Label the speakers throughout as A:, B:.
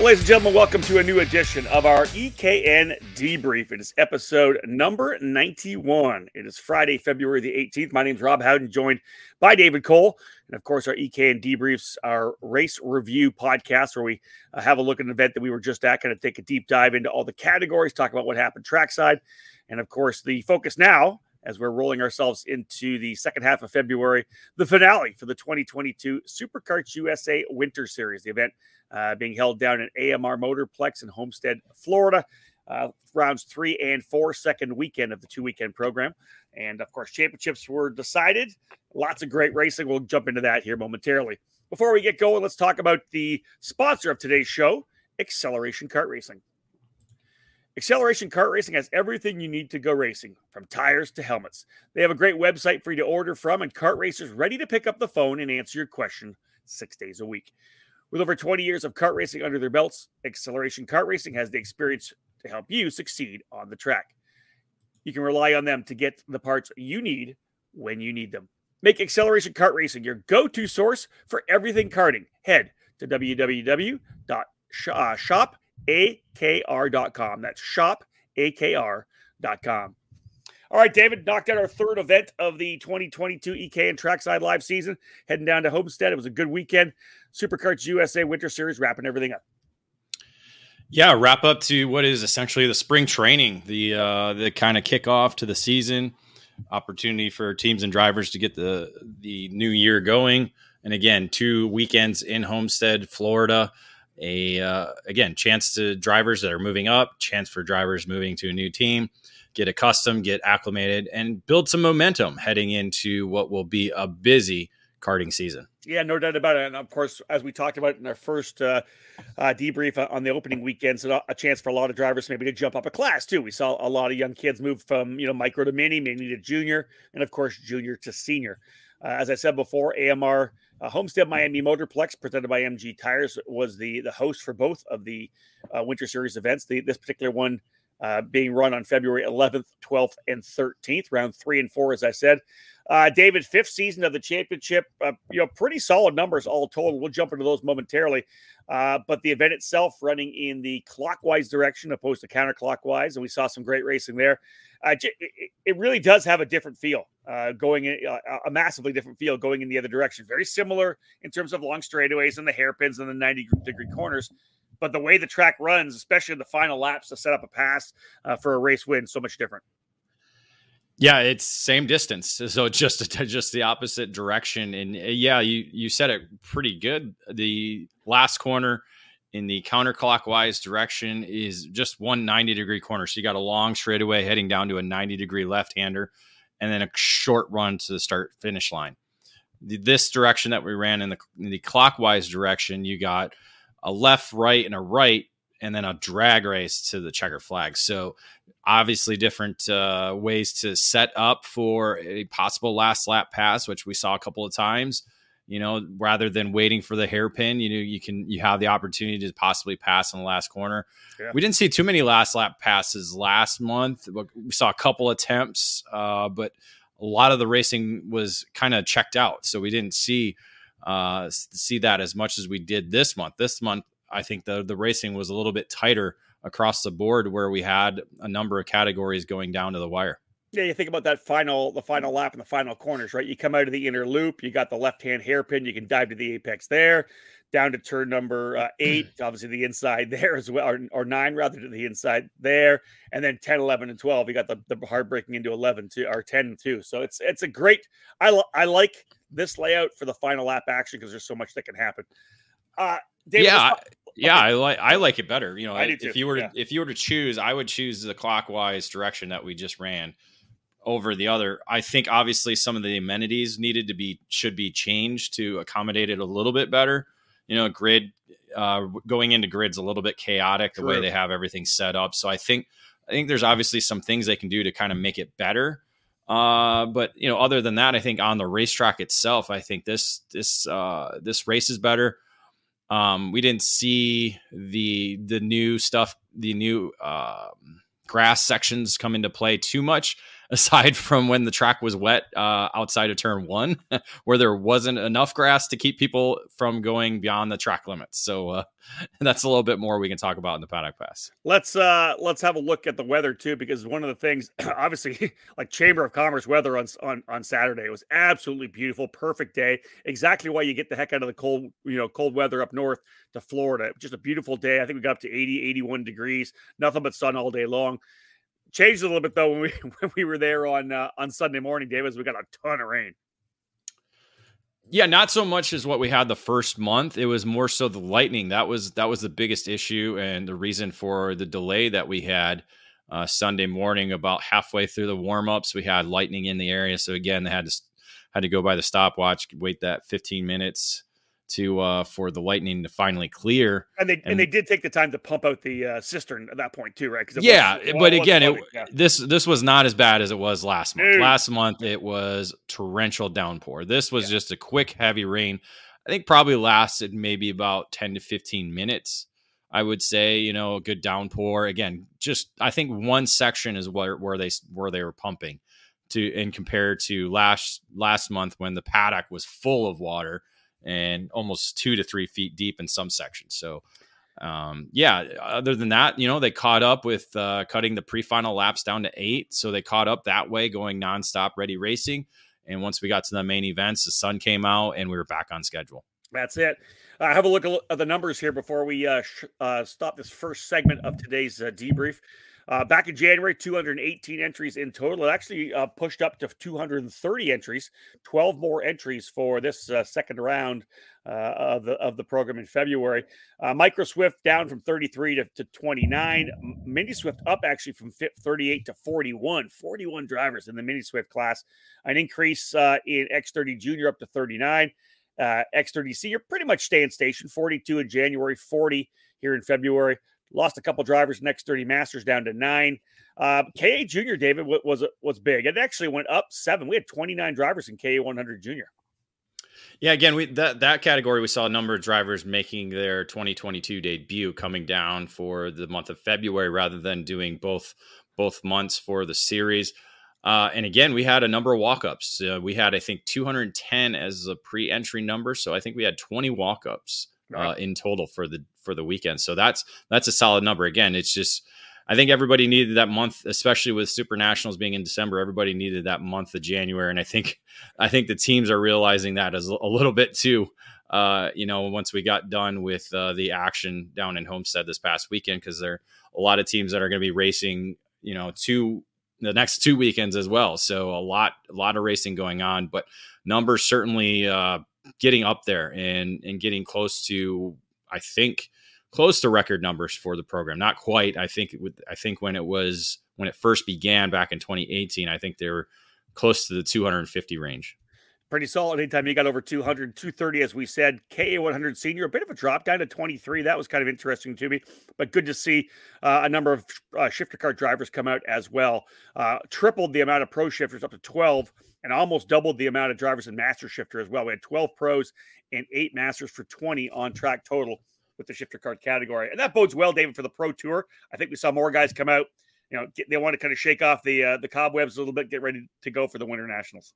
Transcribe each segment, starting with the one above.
A: ladies and gentlemen, welcome to a new edition of our EKN debrief. It is episode number 91. It is Friday, February the 18th. My name is Rob Howden, joined by David Cole. And of course, our EKN debriefs, our race review podcast, where we uh, have a look at an event that we were just at, kind of take a deep dive into all the categories, talk about what happened trackside. And of course, the focus now as we're rolling ourselves into the second half of February, the finale for the 2022 SuperKarts USA Winter Series, the event uh, being held down at AMR Motorplex in Homestead, Florida. Uh, rounds three and four, second weekend of the two weekend program. And of course, championships were decided. Lots of great racing. We'll jump into that here momentarily. Before we get going, let's talk about the sponsor of today's show, Acceleration Kart Racing. Acceleration Kart Racing has everything you need to go racing, from tires to helmets. They have a great website for you to order from, and kart racers ready to pick up the phone and answer your question six days a week. With over 20 years of kart racing under their belts, Acceleration Kart Racing has the experience to help you succeed on the track. You can rely on them to get the parts you need when you need them. Make Acceleration Kart Racing your go to source for everything karting. Head to www.shopakr.com. That's shop shopakr.com. All right, David, knocked out our third event of the 2022 EKN Trackside Live season, heading down to Homestead. It was a good weekend. SuperKarts USA Winter Series wrapping everything up.
B: Yeah, wrap up to what is essentially the spring training, the uh, the kind of kickoff to the season, opportunity for teams and drivers to get the the new year going. And again, two weekends in Homestead, Florida. A uh, again chance to drivers that are moving up, chance for drivers moving to a new team get accustomed, get acclimated, and build some momentum heading into what will be a busy karting season.
A: Yeah, no doubt about it. And of course, as we talked about in our first uh, uh, debrief on the opening weekends, a chance for a lot of drivers maybe to jump up a class too. We saw a lot of young kids move from you know micro to mini, mini to junior, and of course junior to senior. Uh, as I said before, AMR uh, Homestead Miami Motorplex, presented by MG Tires, was the the host for both of the uh, Winter Series events. The, this particular one uh, being run on February 11th, 12th, and 13th, round three and four, as I said. Uh, David, fifth season of the championship, uh, you know, pretty solid numbers all total. We'll jump into those momentarily. Uh, but the event itself running in the clockwise direction opposed to counterclockwise, and we saw some great racing there. Uh, it, it, really does have a different feel uh, going in uh, a massively different feel going in the other direction. Very similar in terms of long straightaways and the hairpins and the 90 degree corners but the way the track runs, especially in the final laps to set up a pass uh, for a race win, so much different.
B: Yeah, it's same distance, so just just the opposite direction. And uh, yeah, you you said it pretty good. The last corner in the counterclockwise direction is just one 90 degree corner. So you got a long straightaway heading down to a 90 degree left hander, and then a short run to the start finish line. This direction that we ran in the, in the clockwise direction, you got a left, right, and a right, and then a drag race to the checker flag. So obviously different uh, ways to set up for a possible last lap pass, which we saw a couple of times. You know, rather than waiting for the hairpin, you know, you can you have the opportunity to possibly pass in the last corner. Yeah. We didn't see too many last lap passes last month. We saw a couple attempts, uh, but a lot of the racing was kind of checked out, so we didn't see uh, see that as much as we did this month. This month, I think the the racing was a little bit tighter across the board, where we had a number of categories going down to the wire.
A: Yeah, you think about that final, the final lap and the final corners, right? You come out of the inner loop, you got the left hand hairpin, you can dive to the apex there, down to turn number uh, eight, obviously the inside there as well, or, or, nine rather to the inside there, and then 10, 11, and 12. You got the, the hard braking into 11 to or 10 too. So it's it's a great. I I like this layout for the final lap action because there's so much that can happen.
B: Uh, David, yeah, yeah, I like I like it better. You know, if you were to, yeah. if you were to choose, I would choose the clockwise direction that we just ran over the other. I think obviously some of the amenities needed to be should be changed to accommodate it a little bit better. You know, grid uh, going into grids a little bit chaotic True. the way they have everything set up. So I think I think there's obviously some things they can do to kind of make it better. Uh, but you know, other than that, I think on the racetrack itself, I think this this uh, this race is better. Um, we didn't see the the new stuff, the new uh, grass sections come into play too much. Aside from when the track was wet uh, outside of turn one, where there wasn't enough grass to keep people from going beyond the track limits. So uh, that's a little bit more we can talk about in the paddock pass.
A: Let's uh, let's have a look at the weather too, because one of the things, obviously, like Chamber of Commerce weather on on on Saturday was absolutely beautiful, perfect day. Exactly why you get the heck out of the cold, you know, cold weather up north to Florida. Just a beautiful day. I think we got up to 80, 81 degrees, nothing but sun all day long changed a little bit though when we when we were there on uh, on Sunday morning, Davis. We got a ton of rain.
B: Yeah, not so much as what we had the first month. It was more so the lightning. That was that was the biggest issue and the reason for the delay that we had uh, Sunday morning. About halfway through the warm ups, we had lightning in the area. So again, they had to had to go by the stopwatch, wait that 15 minutes to uh, for the lightning to finally clear.
A: And they and, and, they did take the time to pump out the uh, cistern at that point too, right?
B: Yeah, was, but again, it, yeah. this this was not as bad as it was last month. Dude. Last month it was torrential downpour. This was yeah. just a quick heavy rain. I think probably lasted maybe about ten to fifteen minutes. I would say, you know, a good downpour. Again, just I think one section is where where they where they were pumping to and compared to last last month when the paddock was full of water and almost two to three feet deep in some sections. So, um, yeah, other than that, you know, they caught up with uh, cutting the pre final laps down to eight. So they caught up that way, going nonstop ready racing. And once we got to the main events, the sun came out and we were back on schedule.
A: That's it. Uh, have a look at the numbers here before we uh, sh- uh, stop this first segment of today's uh, debrief. Uh, back in January, 218 entries in total. It actually uh, pushed up to 230 entries, 12 more entries for this uh, second round uh, of the of the program in February. Uh, Micro Swift down from 33 to, to 29. Mini Swift up actually from 38 to 41. 41 drivers in the Mini Swift class. An increase uh, in X30 Junior up to 39. X30 Senior pretty much staying station. 42 in January, 40 here in February. Lost a couple drivers X30 Masters down to nine. Uh, KA Junior, David, was was big. It actually went up seven. We had 29 drivers in KA 100 Junior.
B: Yeah, again, we that that category we saw a number of drivers making their 2022 debut coming down for the month of February rather than doing both both months for the series. Uh, and again, we had a number of walk-ups. Uh, we had, I think, 210 as a pre-entry number. So I think we had 20 walk-ups uh, in total for the for the weekend. So that's that's a solid number. Again, it's just I think everybody needed that month, especially with Super Nationals being in December. Everybody needed that month of January, and I think I think the teams are realizing that as a little bit too. Uh, you know, once we got done with uh, the action down in Homestead this past weekend, because there are a lot of teams that are going to be racing. You know, two the next two weekends as well. So a lot, a lot of racing going on, but numbers certainly uh, getting up there and and getting close to I think close to record numbers for the program. Not quite. I think with I think when it was when it first began back in 2018, I think they were close to the 250 range.
A: Pretty solid. Anytime you got over 200, 230, as we said, KA 100 senior, a bit of a drop down to 23. That was kind of interesting to me, but good to see uh, a number of uh, shifter car drivers come out as well. Uh, tripled the amount of pro shifters up to 12 and almost doubled the amount of drivers in master shifter as well. We had 12 pros and eight masters for 20 on track total with the shifter card category. And that bodes well, David, for the pro tour. I think we saw more guys come out. You know, they want to kind of shake off the uh, the cobwebs a little bit, get ready to go for the winter nationals.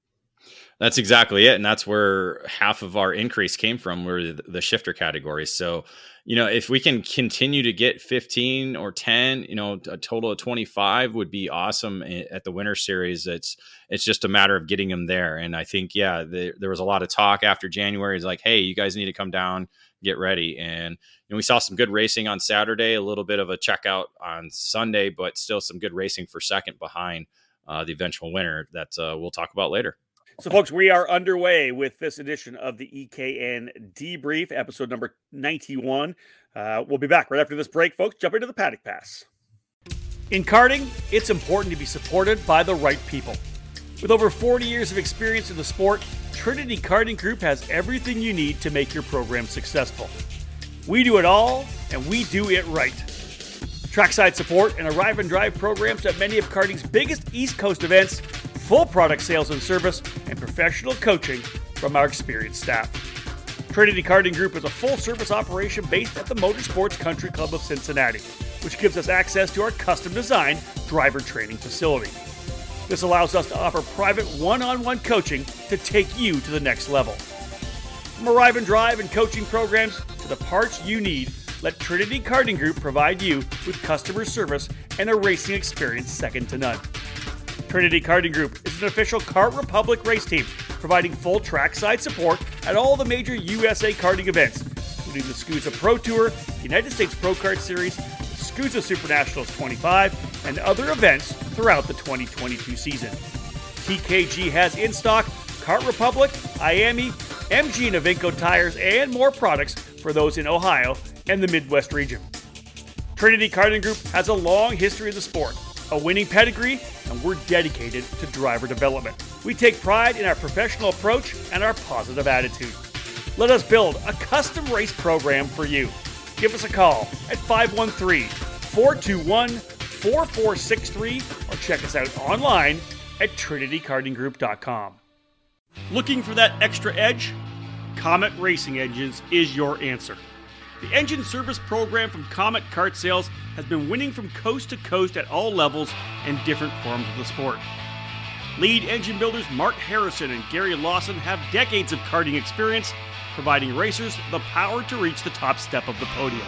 B: That's exactly it, and that's where half of our increase came from, were the shifter categories. So, you know, if we can continue to get 15 or 10, you know, a total of 25 would be awesome at the winter series. It's it's just a matter of getting them there, and I think yeah, the, there was a lot of talk after January. It's like, hey, you guys need to come down, get ready, and we saw some good racing on Saturday, a little bit of a checkout on Sunday, but still some good racing for second behind uh, the eventual winner that uh, we'll talk about later.
A: So, folks, we are underway with this edition of the EKN Debrief, episode number 91. Uh, we'll be back right after this break, folks. Jump into the paddock pass. In karting, it's important to be supported by the right people. With over 40 years of experience in the sport, Trinity Karting Group has everything you need to make your program successful. We do it all, and we do it right. Trackside support and arrive and drive programs at many of karting's biggest East Coast events full product sales and service, and professional coaching from our experienced staff. Trinity Karting Group is a full service operation based at the Motorsports Country Club of Cincinnati, which gives us access to our custom designed driver training facility. This allows us to offer private one on one coaching to take you to the next level. From arrive and drive and coaching programs to the parts you need, let Trinity Karting Group provide you with customer service and a racing experience second to none. Trinity Karting Group is an official Kart Republic race team, providing full trackside support at all the major USA karting events, including the SKUSA Pro Tour, United States Pro Kart Series, SKUSA Super Nationals 25, and other events throughout the 2022 season. TKG has in stock Kart Republic, IAME, MG and Evinco tires, and more products for those in Ohio and the Midwest region. Trinity Karting Group has a long history of the sport, a winning pedigree, and we're dedicated to driver development. We take pride in our professional approach and our positive attitude. Let us build a custom race program for you. Give us a call at 513 421 4463 or check us out online at trinitykartinggroup.com. Looking for that extra edge? Comet Racing Engines is your answer. The engine service program from Comet Kart Sales has been winning from coast to coast at all levels and different forms of the sport. Lead engine builders Mark Harrison and Gary Lawson have decades of karting experience, providing racers the power to reach the top step of the podium.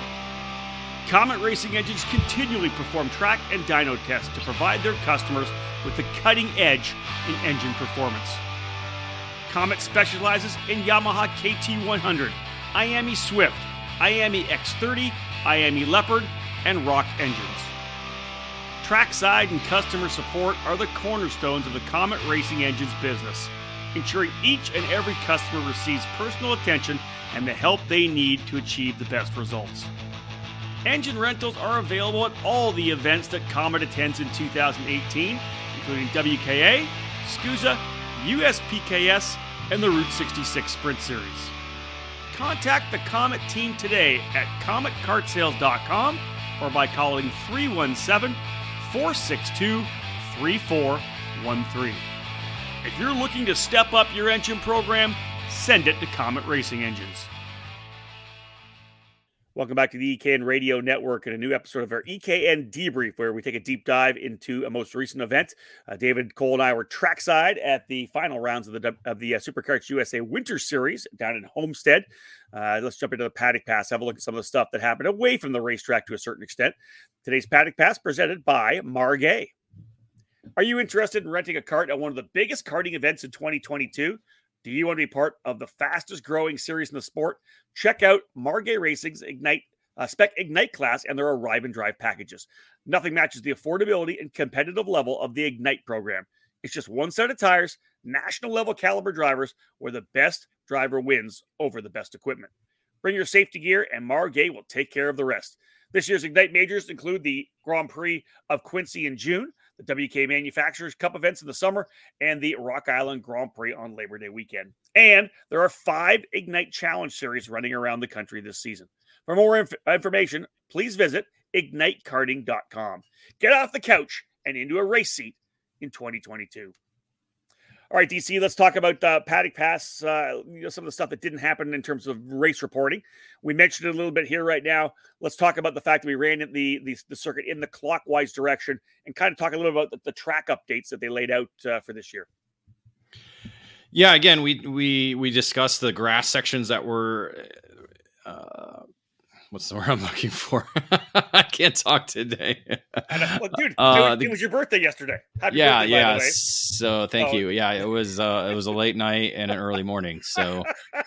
A: Comet Racing Engines continually perform track and dyno tests to provide their customers with the cutting edge in engine performance. Comet specializes in Yamaha KT100, IAME Swift, IAME X30, IAME Leopard, and ROK engines. Trackside and customer support are the cornerstones of the Comet Racing Engines business, ensuring each and every customer receives personal attention and the help they need to achieve the best results. Engine rentals are available at all the events that Comet attends in 2018, including WKA, SKUSA, USPKS, and the Route 66 Sprint Series. Contact the Comet team today at cometkartsales.com or by calling 317 462 3413. If you're looking to step up your engine program, send it to Comet Racing Engines. Welcome back to the EKN Radio Network and a new episode of our EKN Debrief, where we take a deep dive into a most recent event. Uh, David Cole and I were trackside at the final rounds of the of the uh, SuperKarts USA Winter Series down in Homestead. Uh, let's jump into the Paddock Pass, have a look at some of the stuff that happened away from the racetrack to a certain extent. Today's Paddock Pass presented by Margay. Are you interested in renting a cart at one of the biggest karting events in 2022? Do you want to be part of the fastest growing series in the sport? Check out Margay Racing's Ignite uh, Spec Ignite class and their Arrive and Drive packages. Nothing matches the affordability and competitive level of the Ignite program. It's just one set of tires, national level caliber drivers, where the best driver wins over the best equipment. Bring your safety gear, and Margay will take care of the rest. This year's Ignite majors include the Grand Prix of Quincy in June, the WK Manufacturers Cup events in the summer, and the Rock Island Grand Prix on Labor Day weekend. And there are five Ignite Challenge series running around the country this season. For more inf- information, please visit ignitekarting.com. Get off the couch and into a race seat in 2022. All right, DC, let's talk about uh, Paddock Pass, uh, you know, some of the stuff that didn't happen in terms of race reporting. We mentioned it a little bit here right now. Let's talk about the fact that we ran the, the, the circuit in the clockwise direction and kind of talk a little about the, the track updates that they laid out uh, for this year.
B: Yeah, again, we we we discussed the grass sections that were uh, what's the word I'm looking for? I can't talk today.
A: well, dude, uh, it was your birthday yesterday.
B: Happy yeah, birthday, yeah. So thank oh. you. Yeah, it was uh, it was a late night and an early morning. So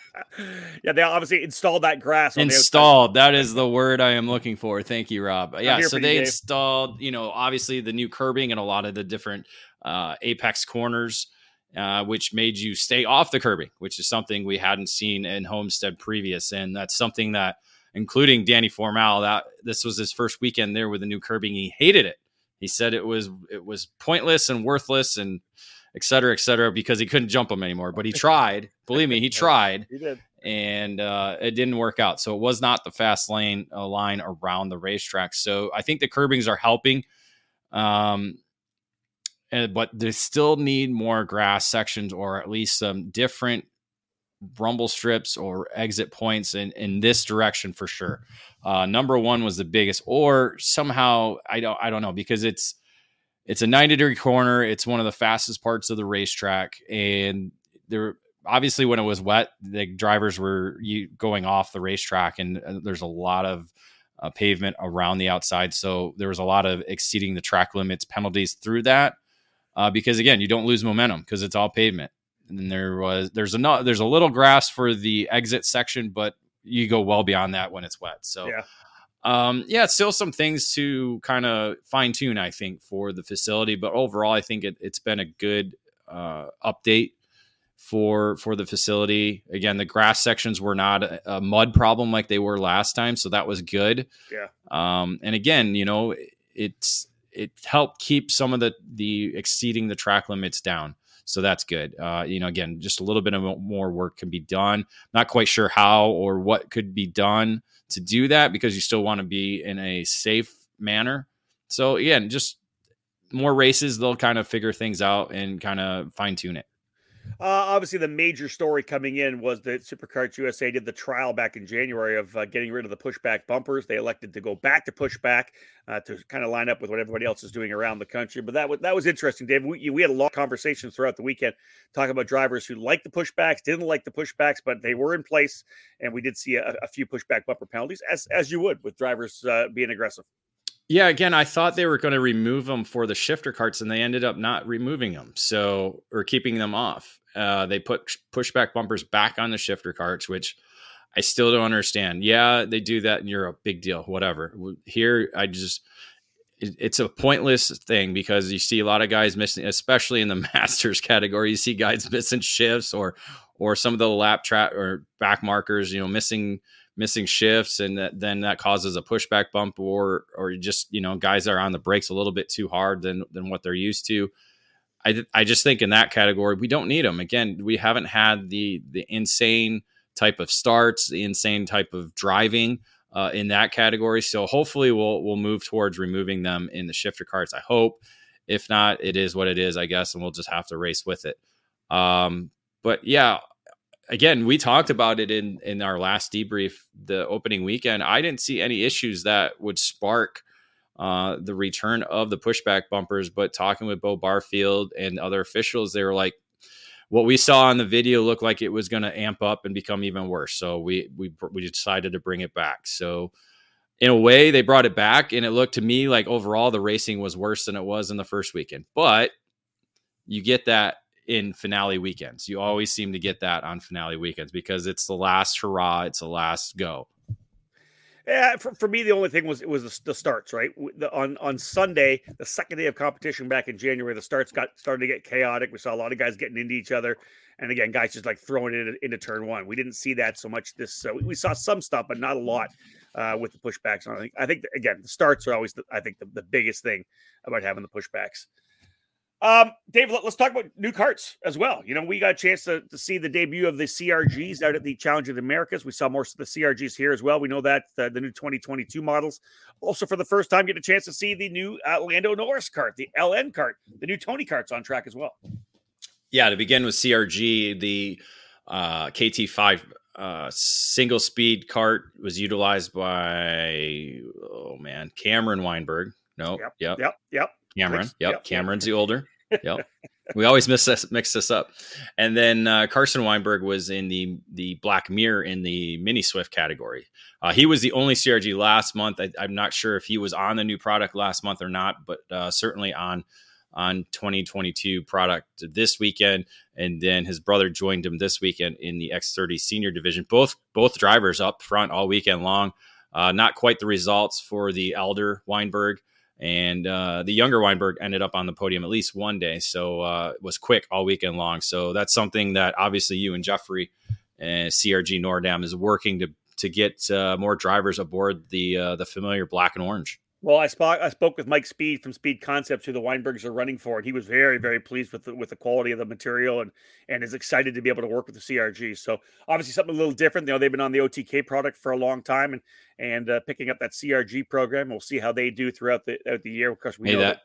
A: yeah, they obviously installed that grass.
B: installed. That is the word I am looking for. Thank you, Rob. Yeah, so they you, installed. You know, obviously the new curbing and a lot of the different uh, apex corners. Uh, which made you stay off the curbing, which is something we hadn't seen in Homestead previous, and that's something that including Danny Formal. That this was his first weekend there with the new curbing. He hated it. He said it was it was pointless and worthless and et cetera, et cetera, because he couldn't jump them anymore. But he tried. Believe me, he tried.
A: he did.
B: And uh, it didn't work out. So it was not the fast lane uh, line around the racetrack. So I think the curbings are helping. Um, and, but they still need more grass sections or at least some different rumble strips or exit points in, in this direction for sure. Uh, number one was the biggest, or somehow I don't I don't know because it's it's a 90 degree corner. It's one of the fastest parts of the racetrack, and there obviously when it was wet, the drivers were going off the racetrack, and uh, there's a lot of uh, pavement around the outside, so there was a lot of exceeding the track limits penalties through that. Uh, because again, you don't lose momentum because it's all pavement. And then there was there's a there's a little grass for the exit section, but you go well beyond that when it's wet. So
A: yeah.
B: Um, yeah, still some things to kind of fine tune, I think, for the facility. But overall, I think it, has been a good uh, update for for the facility. Again, the grass sections were not a, a, mud problem like they were last time, so that was good.
A: Yeah.
B: Um, and again, you know, it's it helped keep some of the the exceeding the track limits down. So that's good. Uh, you know, again, just a little bit of more work can be done. Not quite sure how or what could be done to do that because you still want to be in a safe manner. So again, just more races, they'll kind of figure things out and kind of fine tune it.
A: Uh, obviously, the major story coming in was that SuperKarts USA did the trial back in January of uh, getting rid of the pushback bumpers. They elected to go back to pushback uh, to kind of line up with what everybody else is doing around the country. But that was that was interesting, Dave. We, we had a lot of conversations throughout the weekend talking about drivers who liked the pushbacks, didn't like the pushbacks, but they were in place, and we did see a, a few pushback bumper penalties, as as you would with drivers uh, being aggressive.
B: Yeah, again, I thought they were going to remove them for the shifter carts, and they ended up not removing them, so or keeping them off. Uh, they put pushback bumpers back on the shifter carts, which I still don't understand. Yeah, they do that in Europe, big deal, whatever. Here, I just it, it's a pointless thing because you see a lot of guys missing, especially in the masters category. You see guys missing shifts or or some of the lap track or back markers, you know, missing missing shifts and that, then that causes a pushback bump or or just you know guys are on the brakes a little bit too hard than than what they're used to. I i just think in that category we don't need them again we haven't had the the insane type of starts the insane type of driving uh, in that category. So hopefully we'll we'll move towards removing them in the shifter carts i hope. If not it is what it is i guess and we'll just have to race with it. Um but yeah again, we talked about it in in our last debrief, the opening weekend. I didn't see any issues that would spark uh, the return of the pushback bumpers. But talking with Bo Barfield and other officials, they were like, what we saw on the video looked like it was going to amp up and become even worse. So we we we decided to bring it back. So in a way, they brought it back, and it looked to me like overall the racing was worse than it was in the first weekend. But you get that in finale weekends. You always seem to get that on finale weekends because it's the last hurrah, it's the last go.
A: Yeah, for, for me, the only thing was it was the, the starts. Right the, on on Sunday, the second day of competition back in January, the starts got started to get chaotic. We saw a lot of guys getting into each other, and again, guys just like throwing it into, into turn one. We didn't see that so much this. So we saw some stuff, but not a lot uh, with the pushbacks. I think I think again, the starts are always the, I think the, the biggest thing about having the pushbacks. Um, Dave, let, us talk about new carts as well. You know, we got a chance to, to see the debut of the CRGs out at the Challenge of the Americas. We saw more of the CRGs here as well. We know that uh, the new 2022 models. Also, for the first time, get a chance to see the new uh, Lando Norris cart, the LN Kart, the new Tony Karts on track as well.
B: Yeah, to begin with CRG, the uh, KT5 uh, single speed cart was utilized by, oh man, Cameron Weinberg. No,
A: yep, yep, yep. yep.
B: Cameron. Yep. yep. Cameron's the older. Yep. we always miss this, mix this up. And then uh, Carson Weinberg was in the the Black Mirror in the Mini Swift category. Uh, he was the only CRG last month. I, am not sure if he was on the new product last month or not, but uh, certainly on on 2022 product this weekend. And then his brother joined him this weekend in the X30 Senior Division. Both both drivers up front all weekend long. Uh, not quite the results for the elder Weinberg. And uh, the younger Weinberg ended up on the podium at least one day, so uh, was quick all weekend long. So that's something that obviously you and Jeffrey and CRG Nordam is working to to get uh, more drivers aboard the uh, the familiar black and orange.
A: Well, I spoke I spoke with Mike Speed from Speed Concepts, who the Weinbergs are running for, and he was very very pleased with the, with the quality of the material and and is excited to be able to work with the CRG. So obviously something a little different. You know, they've been on the OTK product for a long time and and uh, picking up that CRG program. We'll see how they do throughout the throughout the year because we
B: hey,
A: know
B: that,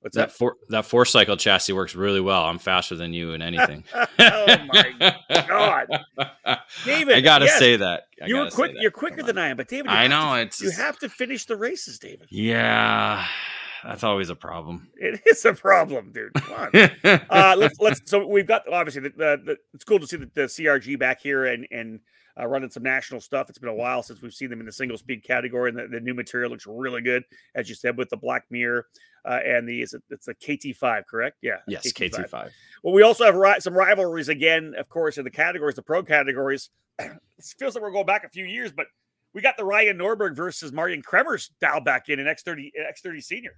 B: What's that? That four, that four cycle chassis works really well. I'm faster than you in anything.
A: oh my god, David!
B: I gotta yes, say that
A: I you were quick. You're quicker than I am, but David,
B: I know
A: to,
B: it's
A: you have to finish the races, David.
B: Yeah, That's always a problem.
A: It is a problem, dude. Come on. uh, let's let's. So we've got obviously the, the, the it's cool to see the, the CRG back here and and uh, running some national stuff. It's been a while since we've seen them in the single speed category, and the, the new material looks really good, as you said, with the black mirror uh, and the is it, it's a KT5, correct? Yeah.
B: Yes, KT5. KT5.
A: Well, we also have ri- some rivalries again, of course, in the categories, the pro categories. it feels like we're going back a few years, but we got the Ryan Norberg versus Marijn Kremers dialed back in in X30 X30 Senior.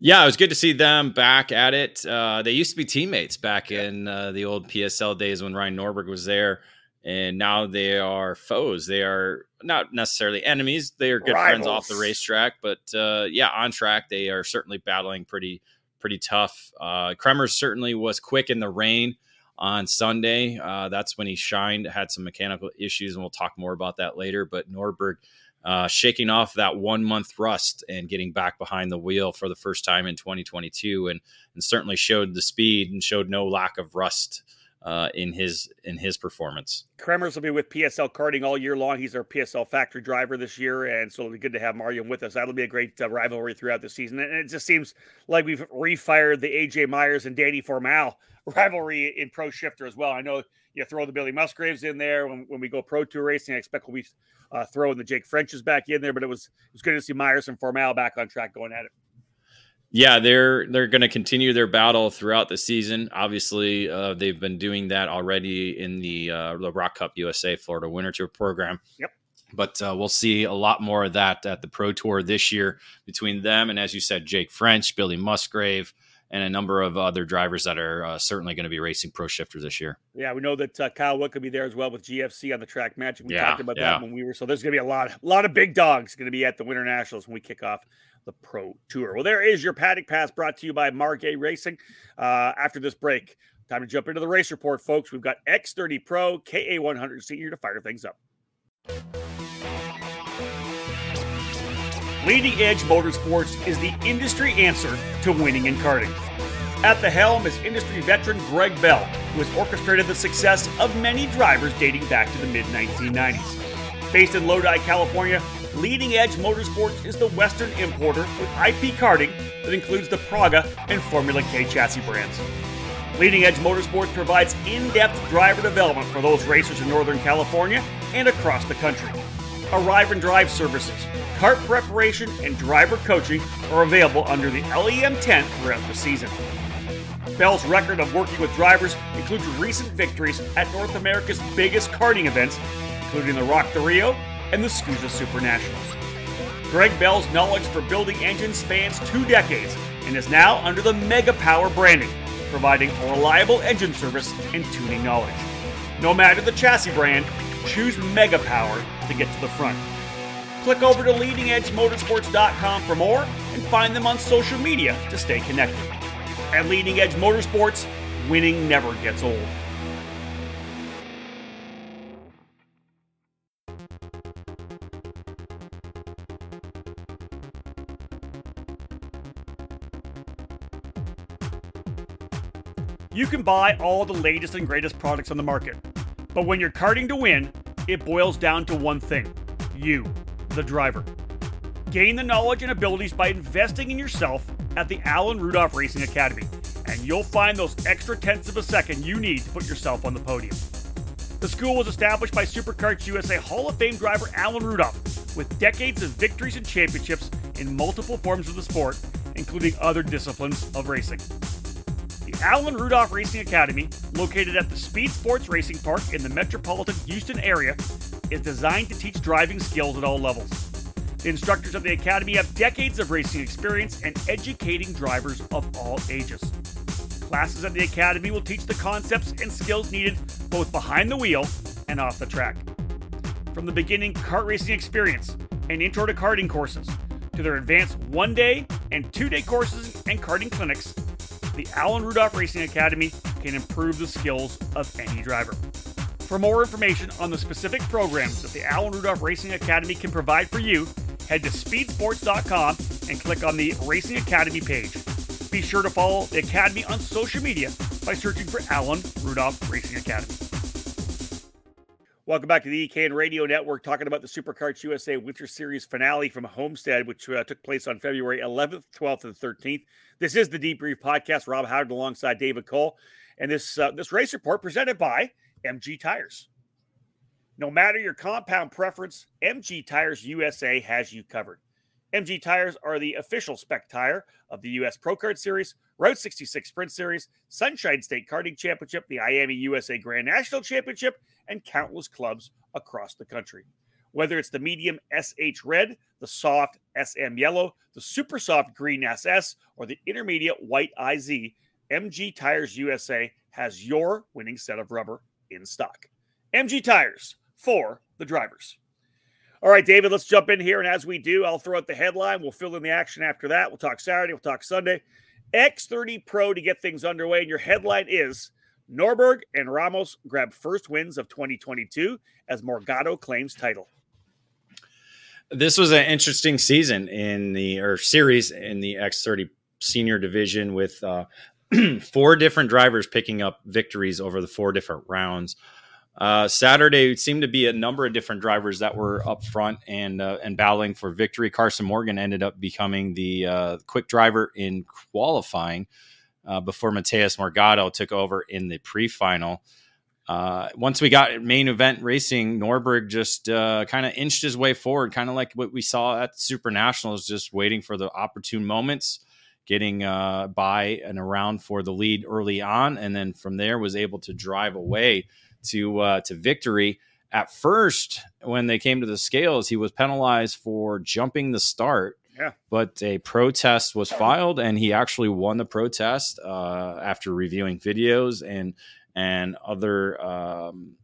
B: Yeah, it was good to see them back at it. Uh, they used to be teammates back yeah. in uh, the old PSL days when Ryan Norberg was there and now they are foes. They are not necessarily enemies. They are good Rivals. friends off the racetrack, but uh, yeah, on track they are certainly battling pretty pretty tough. Uh, Kremer certainly was quick in the rain on Sunday. Uh, that's when he shined. Had some mechanical issues, and we'll talk more about that later. But Norberg. Uh, shaking off that one month rust and getting back behind the wheel for the first time in 2022, and and certainly showed the speed and showed no lack of rust uh, in his in his performance.
A: Kremers will be with PSL karting all year long. He's our PSL factory driver this year, and so it'll be good to have Mario with us. That'll be a great uh, rivalry throughout the season. And it just seems like we've refired the AJ Myers and Danny Formal rivalry in Pro Shifter as well. I know you throw the Billy Musgraves in there when, when we go Pro Tour racing. I expect we'll be uh, throwing the Jake Frenches back in there, but it was it was good to see Myers and Formal back on track going at it.
B: Yeah, they're they're going to continue their battle throughout the season. Obviously, uh, they've been doing that already in the uh, the ROK Cup USA Florida Winter Tour program.
A: Yep.
B: But uh, we'll see a lot more of that at the Pro Tour this year between them and, as you said, Jake French, Billy Musgrave, and a number of other drivers that are uh, certainly going to be racing pro shifters this year.
A: Yeah, we know that uh, Kyle Wood could be there as well with GFC on the track match. We yeah, talked about yeah. that when we were. So there's going to be a lot, a lot of big dogs going to be at the Winter Nationals when we kick off the Pro Tour. Well, there is your Paddock Pass brought to you by Margay Racing. Uh, after this break, time to jump into the race report, folks. We've got X30 Pro, KA100 Senior to fire things up. Leading Edge Motorsports is the industry answer to winning in karting. At the helm is industry veteran Greg Bell, who has orchestrated the success of many drivers dating back to the mid 1990s. Based in Lodi, California, Leading Edge Motorsports is the Western importer with IP karting that includes the Praga and Formula K chassis brands. Leading Edge Motorsports provides in depth driver development for those racers in Northern California and across the country. Arrive and drive services, kart preparation, and driver coaching are available under the LEM tent throughout the season. Bell's record of working with drivers includes recent victories at North America's biggest karting events, including the Rock the Rio and the SKUSA Super Nationals. Greg Bell's knowledge for building engines spans two decades and is now under the Mega Power branding, providing a reliable engine service and tuning knowledge. No matter the chassis brand, choose Mega Power to get to the front. Click over to leadingedgemotorsports.com for more and find them on social media to stay connected. At Leading Edge Motorsports, winning never gets old. You can buy all the latest and greatest products on the market. But when you're karting to win, it boils down to one thing you, the driver. Gain the knowledge and abilities by investing in yourself at the Alan Rudolph Racing Academy, and you'll find those extra tenths of a second you need to put yourself on the podium. The school was established by Superkarts USA Hall of Fame driver Alan Rudolph, with decades of victories and championships in multiple forms of the sport, including other disciplines of racing. Alan Rudolph Racing Academy, located at the Speed Sports Racing Park in the metropolitan Houston area, is designed to teach driving skills at all levels. The instructors of the Academy have decades of racing experience and educating drivers of all ages. Classes at the Academy will teach the concepts and skills needed both behind the wheel and off the track. From the beginning kart racing experience and intro to karting courses to their advanced one day and two day courses and karting clinics, the Alan Rudolph Racing Academy can improve the skills of any driver. For more information on the specific programs that the Alan Rudolph Racing Academy can provide for you, head to speedsports.com and click on the Racing Academy page. Be sure to follow the Academy on social media by searching for Alan Rudolph Racing Academy. Welcome back to the EKN Radio Network, talking about the SuperKarts USA Winter Series finale from Homestead, which uh, took place on February 11th, 12th, and 13th. This is the Debrief Podcast. Rob Howden alongside David Cole, and this uh, this race report presented by MG Tires. No matter your compound preference, MG Tires USA has you covered. MG Tires are the official spec tire of the U.S. Pro Kart Series, Route 66 Sprint Series, Sunshine State Karting Championship, the Miami USA Grand National Championship, and countless clubs across the country. Whether it's the medium SH Red, the soft SM Yellow, the super soft Green SS, or the intermediate White IZ, MG Tires USA has your winning set of rubber in stock. MG Tires for the drivers. All right, David, let's jump in here. And as we do, I'll throw out the headline. We'll fill in the action after that. We'll talk Saturday, we'll talk Sunday. X30 Pro to get things underway. And your headline is Norberg and Ramos grab first wins of 2022 as Morgado claims title.
B: This was an interesting season in the or series in the X30 senior division with uh, four different drivers picking up victories over the four different rounds. Uh, Saturday seemed to be a number of different drivers that were up front and uh, and battling for victory. Carson Morgan ended up becoming the uh, quick driver in qualifying uh, before Mateus Morgado took over in the pre-final. Uh, once we got main event racing, Norberg just uh, kind of inched his way forward, kind of like what we saw at Super Nationals, just waiting for the opportune moments, getting by and around for the lead early on, and then from there was able to drive away to uh, to victory. At first, when they came to the scales, he was penalized for jumping the start.
A: Yeah.
B: But a protest was filed, and he actually won the protest uh, after reviewing videos and and other, um,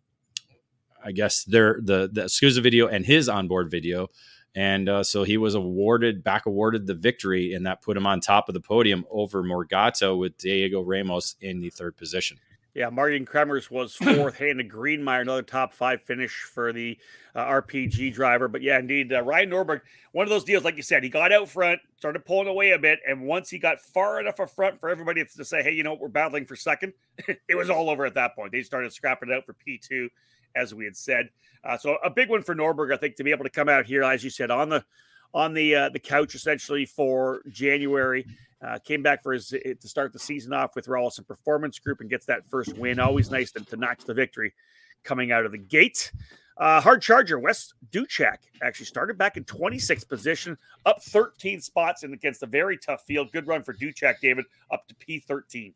B: I guess, their the the SKUSA video and his onboard video, and uh, so he was awarded back awarded the victory, and that put him on top of the podium over Morgado with Diego Ramos in the third position.
A: Yeah, Marijn Kremers was fourth. Hannah Greenmeyer, another top five finish for the uh, RPG driver. But yeah, indeed, uh, Ryan Norberg, one of those deals, like you said, he got out front, started pulling away a bit, and once he got far enough up front for everybody to say, "Hey, you know what, we're battling for second, it was all over at that point. They started scrapping it out for P two, as we had said. Uh, so a big one for Norberg, I think, to be able to come out here, as you said, on the on the uh, the couch essentially for January. Uh, came back for his eh, to start the season off with Rollison Performance Group and gets that first win. Always nice to, to notch the victory coming out of the gate. Uh, hard charger Wes Duchek actually started back in 26th position, up 13 spots and against a very tough field. Good run for Duchek, David, up to P13.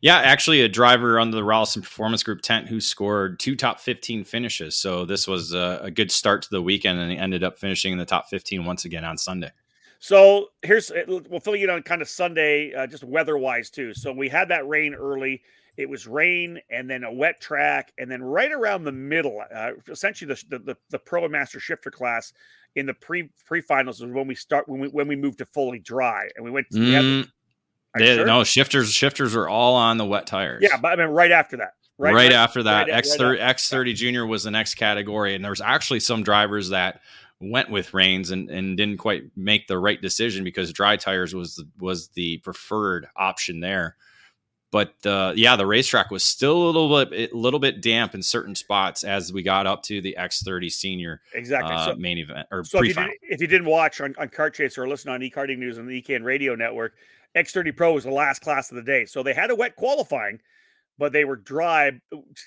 B: Yeah, actually, a driver on the Rollison Performance Group tent who scored two top 15 finishes. So this was a, a, good start to the weekend, and he ended up finishing in the top 15 once again on Sunday.
A: So here's we'll fill you in on kind of Sunday, uh, just weather wise too. So we had that rain early. It was rain and then a wet track, and then right around the middle, uh, essentially the, the the pro and master shifter class in the pre pre finals is when we start when we when we moved to fully dry, and we went. To,
B: mm. They, sure? No shifters. Shifters are all on the wet tires.
A: Yeah, but I mean, right after that.
B: Right, right, right after that, right, X thirty X thirty Junior was the next category, and there's actually some drivers that went with rains and, and didn't quite make the right decision because dry tires was was the preferred option there. But uh, yeah, the racetrack was still a little bit a little bit damp in certain spots as we got up to the X30 Senior
A: exactly
B: uh, so, main event or
A: so if you, did, if you, didn't watch on, on Kart Chaser or listen on eKarting News and the EKN Radio Network, X30 Pro was the last class of the day. So they had a wet qualifying, but they were dry,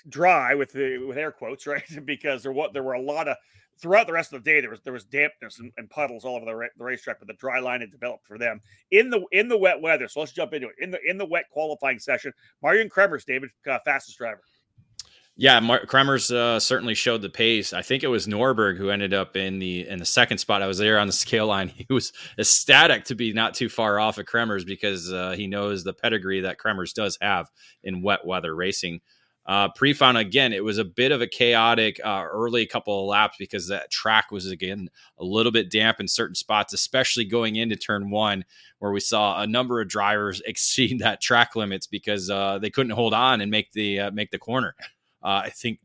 A: dry with the with air quotes, right? because there what there were a lot of throughout the rest of the day there was there was dampness and, and puddles all over the, ra- the racetrack, but the dry line had developed for them in the in the wet weather. So let's jump into it in the in the wet qualifying session. Marijn Kremers, David, uh, fastest driver.
B: Yeah, Kremers uh, certainly showed the pace. I think it was Norberg who ended up in the in the second spot. I was there on the scale line. He was ecstatic to be not too far off of Kremers because uh, he knows the pedigree that Kremers does have in wet weather racing. Uh, pre-final again, it was a bit of a chaotic uh, early couple of laps because that track was again a little bit damp in certain spots, especially going into turn one, where we saw a number of drivers exceed that track limits because uh, they couldn't hold on and make the uh, make the corner. Uh, I think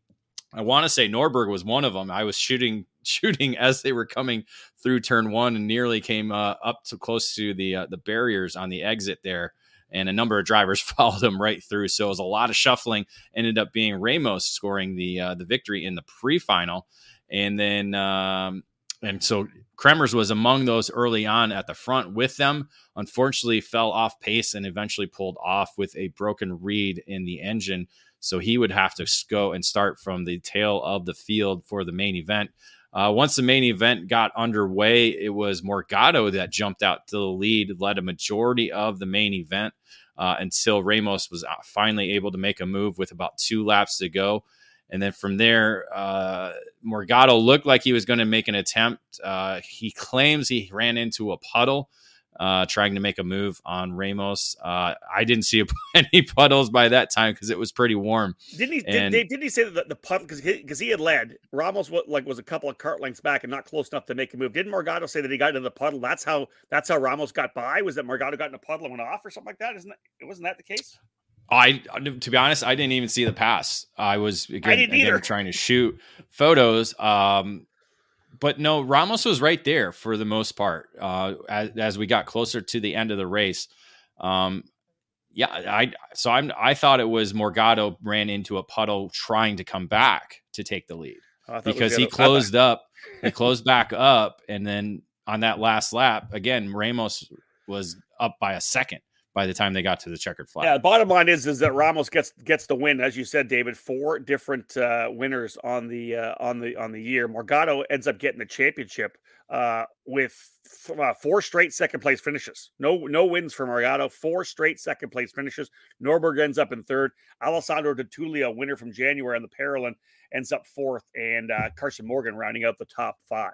B: I want to say Norberg was one of them. I was shooting shooting as they were coming through turn one and nearly came uh, up to close to the uh, the barriers on the exit there. and a number of drivers followed him right through. So it was a lot of shuffling. Ended up being Ramos scoring the uh, the victory in the pre-final, and then um, and so Kremers was among those early on at the front with them. Unfortunately, fell off pace and eventually pulled off with a broken reed in the engine. So he would have to go and start from the tail of the field for the main event. Uh, once the main event got underway, it was Morgado that jumped out to the lead, led a majority of the main event uh, until Ramos was uh, finally able to make a move with about two laps to go. And then from there, uh, Morgado looked like he was going to make an attempt. Uh, he claims he ran into a puddle uh, trying to make a move on Ramos. Uh, I didn't see any puddles by that time because it was pretty warm.
A: Didn't he? And, did, didn't he say that the, the puddle because because he, he, had led Ramos was, like was a couple of cart lengths back and not close enough to make a move. Didn't Morgado say that he got into the puddle? That's how that's how Ramos got by. Was that Morgado got in a puddle and went off or something like that? Isn't that wasn't that the case?
B: I to be honest, I didn't even see the pass. I was again,
A: I again
B: trying to shoot photos. Um, but no, Ramos was right there for the most part. Uh, as, as we got closer to the end of the race, um, yeah, I so I'm I thought it was Morgado ran into a puddle trying to come back to take the lead oh, because he closed up, he closed back up, and then on that last lap again, Ramos was up by a second by the time they got to the checkered flag.
A: Yeah, bottom line is is that Ramos gets gets the win, as you said, David. Four different uh, winners on the uh, on the on the year. Morgado ends up getting the championship uh, with f- uh, four straight second place finishes. No no wins for Morgado. Four straight second place finishes. Norberg ends up in third. Alessandro De Tullio, winner from January on the Parolin, ends up fourth, and uh, Carson Morgan rounding out the top five.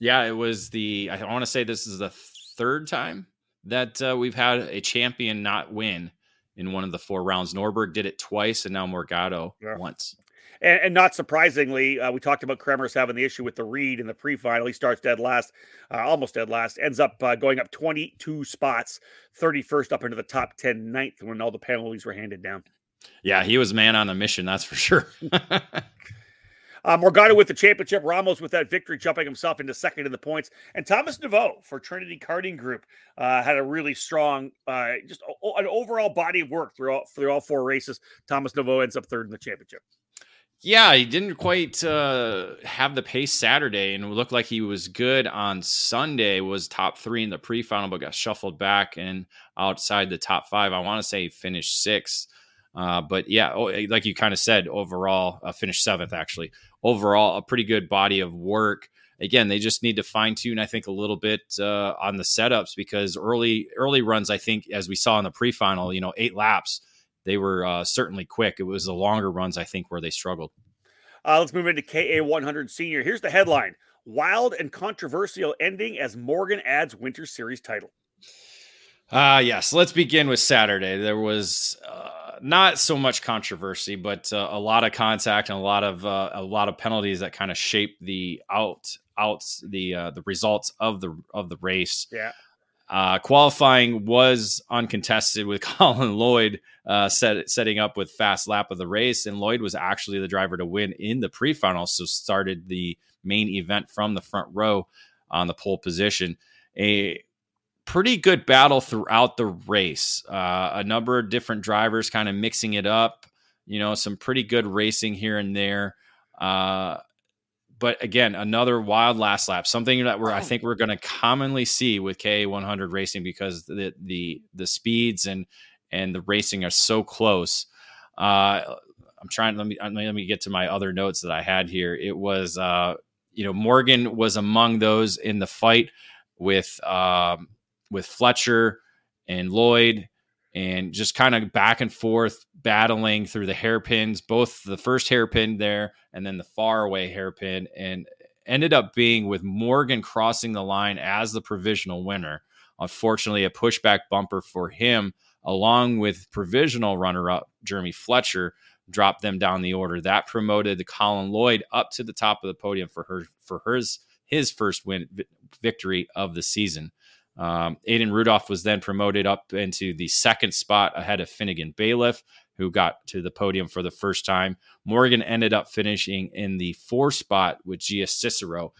B: Yeah, it was the. I want to say this is the third time that uh, we've had a champion not win in one of the four rounds. Norberg did it twice, and now Morgado yeah. once.
A: And, and, not surprisingly, uh, we talked about Kremers having the issue with the reed in the pre-final. He starts dead last, uh, almost dead last, ends up uh, going up 22 spots, 31st up into the top 10, ninth when all the penalties were handed down.
B: Yeah, he was man on a mission, that's for sure.
A: Uh, Morgado with the championship, Ramos with that victory, jumping himself into second in the points, and Thomas Deveau for Trinity Karting Group uh, had a really strong, uh, just an overall body of work through all, through all four races. Thomas Deveau ends up third in the championship.
B: Yeah, he didn't quite uh, have the pace Saturday, and looked like he was good on Sunday. Was top three in the pre-final, but got shuffled back and outside the top five. I want to say he finished sixth. Uh, but yeah, oh, eh, like you kind of said, overall, uh, finished seventh actually. Overall, a pretty good body of work. Again, they just need to fine tune, I think, a little bit uh, on the setups because early early runs, I think, as we saw in the pre final, you know, eight laps, they were uh, certainly quick. It was the longer runs, I think, where they struggled.
A: Uh, let's move into KA 100 Senior. Here's the headline: Wild and controversial ending as Morgan adds Winter Series title.
B: Ah, yes. Let's begin with Saturday. There was uh, not so much controversy, but uh, a lot of contact and a lot of uh, a lot of penalties that kind of shape the out outs the uh, the results of the of the race.
A: Yeah.
B: Uh, qualifying was uncontested with Colin Lloyd uh, set, setting up with fast lap of the race, and Lloyd was actually the driver to win in the pre-final, so started the main event from the front row on the pole position. A pretty good battle throughout the race. Uh, a number of different drivers kind of mixing it up. You know, some pretty good racing here and there. Uh, but again, another wild last lap, something that we're I think we're going to commonly see with KA 100 racing because the the the speeds and and the racing are so close. Uh, I'm trying. Let me let me get to my other notes that I had here. It was uh, you know Morgan was among those in the fight with um, with Fletcher and Lloyd and just kind of back and forth battling through the hairpins, both the first hairpin there and then the far away hairpin, and ended up being with Morgan crossing the line as the provisional winner. Unfortunately, a pushback bumper for him, along with provisional runner up Jeremy Fletcher, dropped them down the order. That promoted Colin Lloyd up to the top of the podium for her for hers his first win victory of the season. Um, Aiden Rudolph was then promoted up into the second spot ahead of Finnegan Bailiff, who got to the podium for the first time. Morgan ended up finishing in the fourth spot with Gia Cicero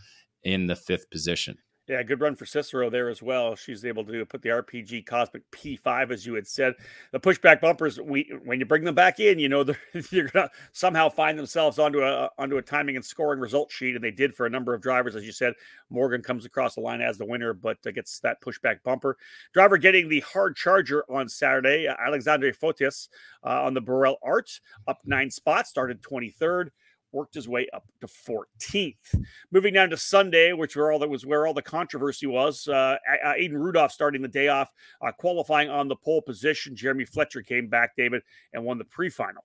B: in the fifth position.
A: Yeah, good run for Cicero there as well. She's able to put the RPG Kosmic P5, as you had said. The pushback bumpers, we when you bring them back in, you know you're gonna somehow find themselves onto a onto a timing and scoring result sheet, and they did for a number of drivers, as you said. Morgan comes across the line as the winner, but gets that pushback bumper. Driver getting the hard charger on Saturday, Alexandre Fotis uh, on the Birel ART, up nine spots, started 23rd worked his way up to 14th. Moving down to Sunday, which were all that was where all the controversy was. Uh, Aiden Rudolph starting the day off, uh, qualifying on the pole position. Jeremy Fletcher came back, David, and won the pre-final.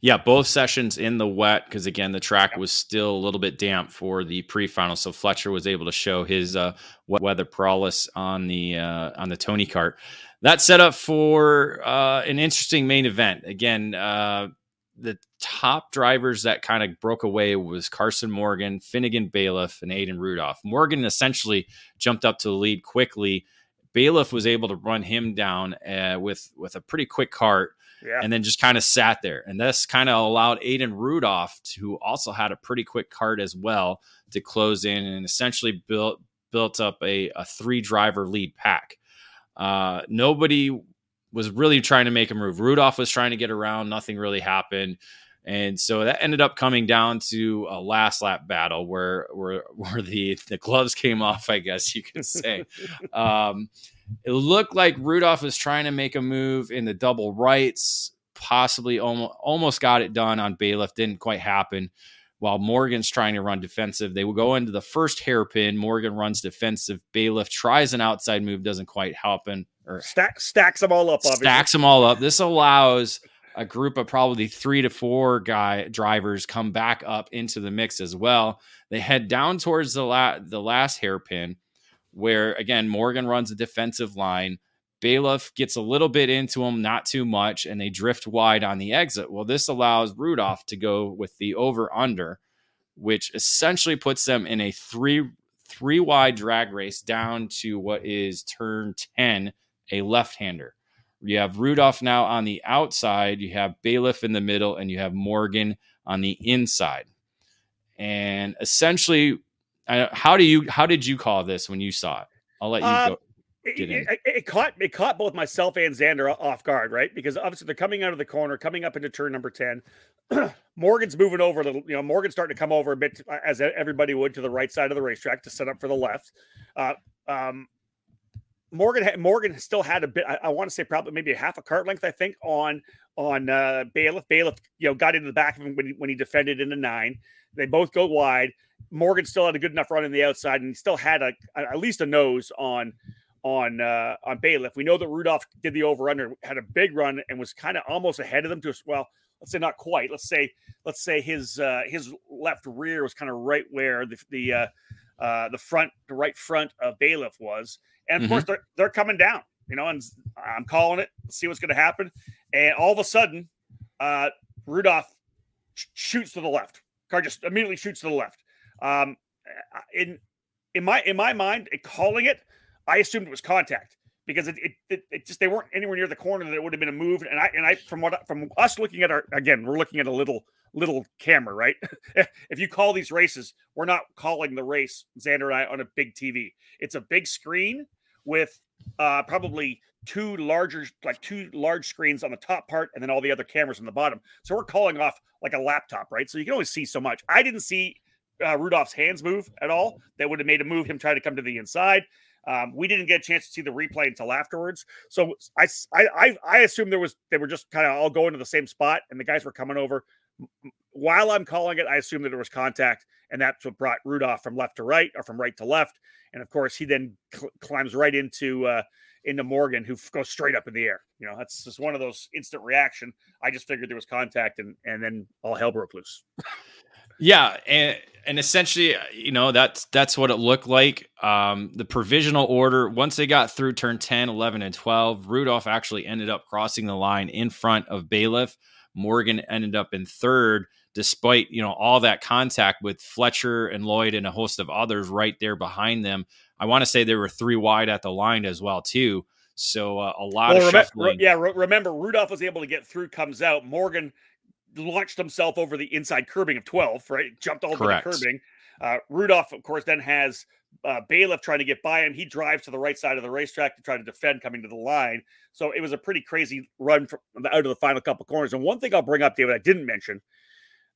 B: Yeah, both sessions in the wet because again the track was still a little bit damp for the pre-final, so Fletcher was able to show his uh, weather prowess on the uh, on the Tony Kart. That set up for uh, an interesting main event. Again, uh, the top drivers that kind of broke away was Carson Morgan, Finnegan Bailiff, and Aiden Rudolph. Morgan essentially jumped up to the lead quickly. Bailiff was able to run him down uh, with with a pretty quick cart, yeah. and then just kind of sat there. And this kind of allowed Aiden Rudolph, who also had a pretty quick cart as well, to close in and essentially built built up a, a three driver lead pack. Uh, nobody was really trying to make a move. Rudolph was trying to get around, nothing really happened. And so that ended up coming down to a last lap battle where where where the the gloves came off, I guess you could say. um, it looked like Rudolph was trying to make a move in the double rights, possibly almost almost got it done on Bailiff, didn't quite happen. While Morgan's trying to run defensive, they will go into the first hairpin. Morgan runs defensive. Bailiff tries an outside move, doesn't quite happen
A: or Stack, stacks them all up.
B: Obviously. Stacks them all up. This allows a group of probably three to four guy drivers come back up into the mix as well. They head down towards the la- the last hairpin, where again Morgan runs a defensive line. Bailiff gets a little bit into him, not too much, and they drift wide on the exit. Well, this allows Rudolph to go with the over under, which essentially puts them in a three three wide drag race down to what is turn 10 a left hander. You have Rudolph now on the outside, you have Bailiff in the middle, and you have Morgan on the inside. And essentially, how do you how did you call this when you saw it? I'll let you uh, go.
A: It, it, it, caught it caught both myself and Xander off guard, right? Because obviously they're coming out of the corner, coming up into turn number ten. Morgan's moving over a little, you know, Morgan's starting to come over a bit as everybody would to the right side of the racetrack to set up for the left. Uh, um, Morgan Morgan still had a bit. I, I, want to say probably maybe a half a cart length. I think on on uh, Bailiff. Bailiff, you know, got into the back of him when he, when he defended into nine. They both go wide. Morgan still had a good enough run in the outside, and he still had a, a at least a nose on on uh, on Bailiff. We know that Rudolph did the over under, had a big run, and was kind of almost ahead of them. To well, let's say not quite. Let's say let's say his uh, his left rear was kind of right where the the uh, uh, the front, the right front of Bailiff was. And of mm-hmm. course, they're, they're coming down, you know, and I'm calling it, see what's going to happen. And all of a sudden, uh, Rudolph sh- shoots to the left. Car just immediately shoots to the left. Um, in in my in my mind, calling it, I assumed it was contact because it, it, it, it, just they weren't anywhere near the corner that it would have been a move. And I and I from what from us looking at our again, we're looking at a little little camera, right? if you call these races, we're not calling the race, Xander and I, on a big TV. It's a big screen with uh, probably two larger, like two large screens on the top part, and then all the other cameras on the bottom. So we're calling off like a laptop, right? So you can only see so much. I didn't see uh, Rudolph's hands move at all. That would have made a move him try to come to the inside. Um, we didn't get a chance to see the replay until afterwards. So I, I, I assume there was they were just kind of all going to the same spot, and the guys were coming over while I'm calling it, I assume that there was contact, and that's what brought Rudolph from left to right or from right to left. And of course, he then cl- climbs right into uh, into Morgan, who f- goes straight up in the air. You know, that's just one of those instant reaction. I just figured there was contact, and and then all hell broke loose.
B: yeah, and and essentially, you know, that's that's what it looked like. Um, the provisional order once they got through turn 10, 11, and 12, Rudolph actually ended up crossing the line in front of Bailiff. Morgan ended up in third, despite you know all that contact with Fletcher and Lloyd and a host of others right there behind them. I want to say they were three wide at the line as well too. So uh, a lot well, of shuffling.
A: yeah, remember Rudolph was able to get through, comes out. Morgan launched himself over the inside curbing of 12, right? Jumped all over the curbing. Uh, Rudolph, of course, then has uh, Bailiff trying to get by him. He drives to the right side of the racetrack to try to defend coming to the line. So it was a pretty crazy run from out of the final couple corners. And one thing I'll bring up, David, I didn't mention.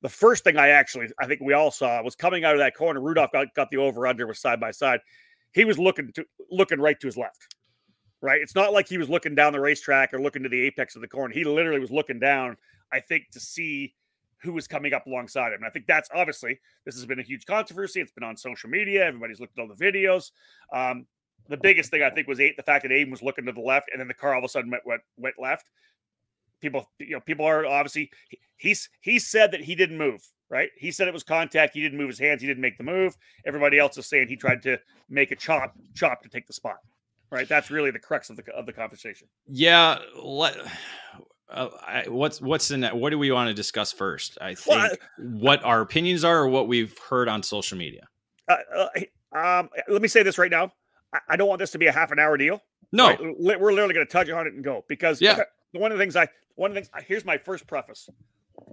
A: The first thing I actually, I think we all saw was coming out of that corner. Rudolph got, got the over under was side by side. He was looking to looking right to his left. Right. It's not like he was looking down the racetrack or looking to the apex of the corner. He literally was looking down, I think, to see who was coming up alongside him. And I think that's obviously this has been a huge controversy. It's been on social media. Everybody's looked at all the videos. Um, the biggest thing I think was eight, the fact that Aiden was looking to the left and then the car all of a sudden went, went, went left. People, you know, people are obviously he's he said that he didn't move, right? He said it was contact. He didn't move his hands. He didn't make the move. Everybody else is saying he tried to make a chop, chop to take the spot. Right. That's really the crux of the of the conversation.
B: Yeah. Let, uh, I, what's what's in that? What do we want to discuss first? I think well, I, what our opinions are, or what we've heard on social media.
A: Uh, uh, um, let me say this right now. I, I, don't want this to be a half an hour deal.
B: No,
A: right? we're literally going to touch on it and go because
B: yeah.
A: One of the things I one of the things here's my first preface.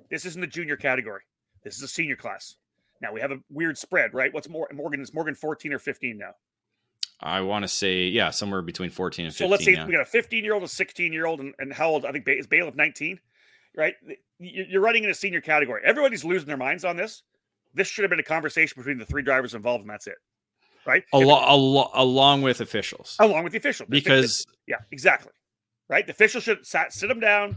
A: This isn't the junior category. This is a senior class. Now we have a weird spread, right? What's more Morgan is Morgan 14 or 15 now?
B: I want to say, yeah, somewhere between 14 and 15.
A: So let's say
B: yeah.
A: we got a 15 year old, a 16 year old, and, and how old? I think is Bailiff 19, right? You're running in a senior category. Everybody's losing their minds on this. This should have been a conversation between the three drivers involved, and that's it, right?
B: Along, al- along with officials.
A: Along with the official.
B: Because,
A: yeah, exactly. Right? The officials should sat, sit them down.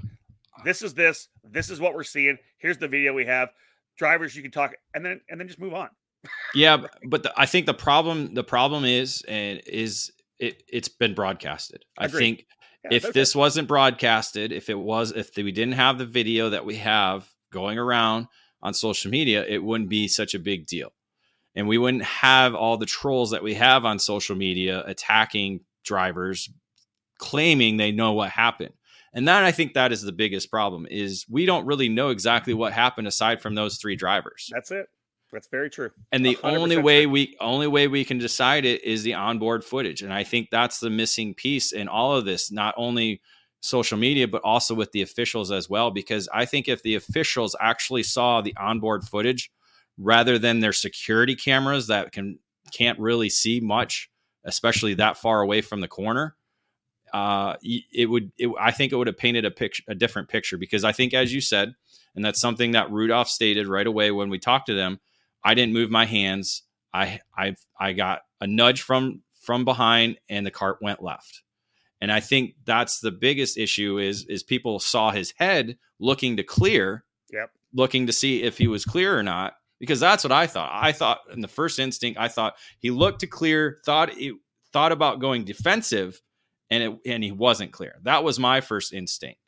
A: This is this. This is what we're seeing. Here's the video we have. Drivers, you can talk, and then and then just move on
B: yeah, but the, I think the problem the problem is and is it it's been broadcasted. I think yeah, if okay. this wasn't broadcasted, if it was if we didn't have the video that we have going around on social media, it wouldn't be such a big deal. And we wouldn't have all the trolls that we have on social media attacking drivers claiming they know what happened. And that I think that is the biggest problem is we don't really know exactly what happened aside from those three drivers.
A: That's it. That's very true.
B: And the only way true. we only way we can decide it is the onboard footage. And I think that's the missing piece in all of this, not only social media, but also with the officials as well. Because I think if the officials actually saw the onboard footage rather than their security cameras that can can't really see much, especially that far away from the corner, uh, it would. It, I think it would have painted a picture, a different picture. Because I think, as you said, and that's something that Rudolph stated right away when we talked to them I didn't move my hands. I I I got a nudge from from behind and the cart went left. And I think that's the biggest issue is is people saw his head looking to clear,
A: yep.
B: looking to see if he was clear or not. Because that's what I thought. I thought in the first instinct, I thought he looked to clear, thought he thought about going defensive, and it and he wasn't clear. That was my first instinct.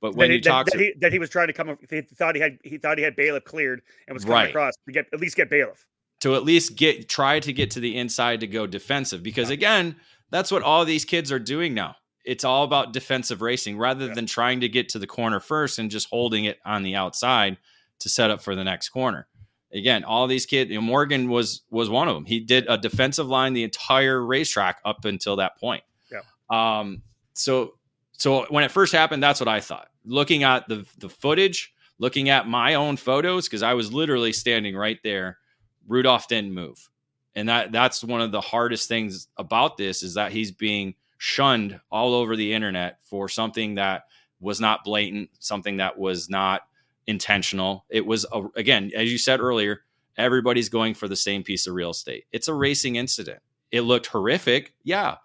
B: But when
A: that
B: you talk
A: that, to, he, that he was trying to come, he thought he had he thought he had bailiff cleared and was coming right. across to get at least get bailiff
B: to at least get try to get to the inside to go defensive because again that's what all these kids are doing now. It's all about defensive racing rather yeah. than trying to get to the corner first and just holding it on the outside to set up for the next corner. Again, all these kids, you know, Morgan was was one of them. He did a defensive line the entire racetrack up until that point.
A: Yeah.
B: Um, so so when it first happened, that's what I thought. Looking at the the footage, looking at my own photos, because I was literally standing right there. Rudolph didn't move, and that that's one of the hardest things about this is that he's being shunned all over the internet for something that was not blatant, something that was not intentional. It was a, again, as you said earlier, everybody's going for the same piece of real estate. It's a racing incident. It looked horrific, yeah,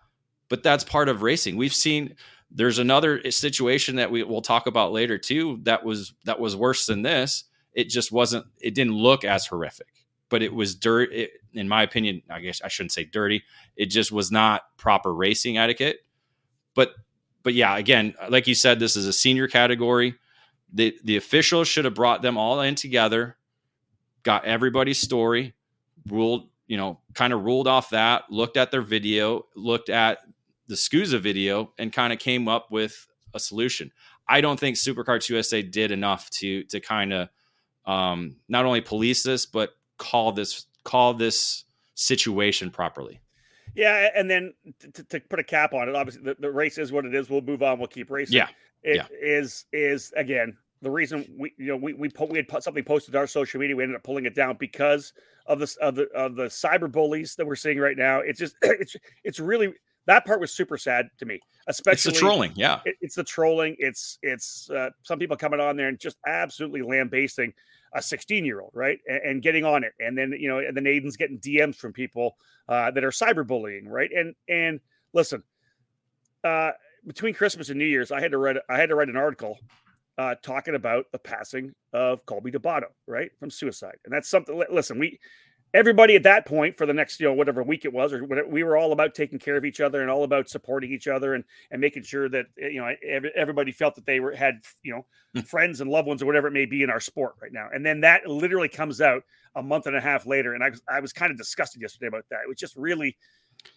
B: but that's part of racing. We've seen there's another situation that we will talk about later too that was that was worse than this. It just wasn't. It didn't look as horrific, but it was dirt. It, in my opinion, I guess I shouldn't say dirty. It just was not proper racing etiquette. But but yeah, again, like you said, this is a senior category. The the officials should have brought them all in together, got everybody's story, ruled you know, kind of ruled off that, looked at their video, looked at the SKUSA video and kind of came up with a solution. I don't think SuperKarts USA did enough to to kind of um, not only police this but call this call this situation properly.
A: Yeah, and then to, to put a cap on it, obviously the, the, race is what it is. We'll move on. We'll keep racing.
B: Yeah,
A: it
B: yeah.
A: is is again the reason we you know we we put, we had put something posted on our social media. We ended up pulling it down because of this of the of the cyber bullies that we're seeing right now. It's just it's it's really that part was super sad to me. Especially
B: it's the trolling, yeah.
A: It, it's the trolling. It's it's uh, some people coming on there and just absolutely lambasting a 16 year old, right? And, and, getting on it, and then you know, and then Aiden's getting DMs from people uh, that are cyberbullying, right? And and listen, uh, between Christmas and New Year's, I had to write I had to write an article uh, talking about the passing of Colby Debato, right, from suicide, and that's something. Listen, we everybody at that point for the next you know whatever week it was or whatever, we were all about taking care of each other and all about supporting each other and and making sure that eh, you know everybody felt that they were had you know hmm. friends and loved ones or whatever it may be in our sport right now. And then that literally comes out a month and a half later. And i was i was kind of disgusted yesterday about that. It was just really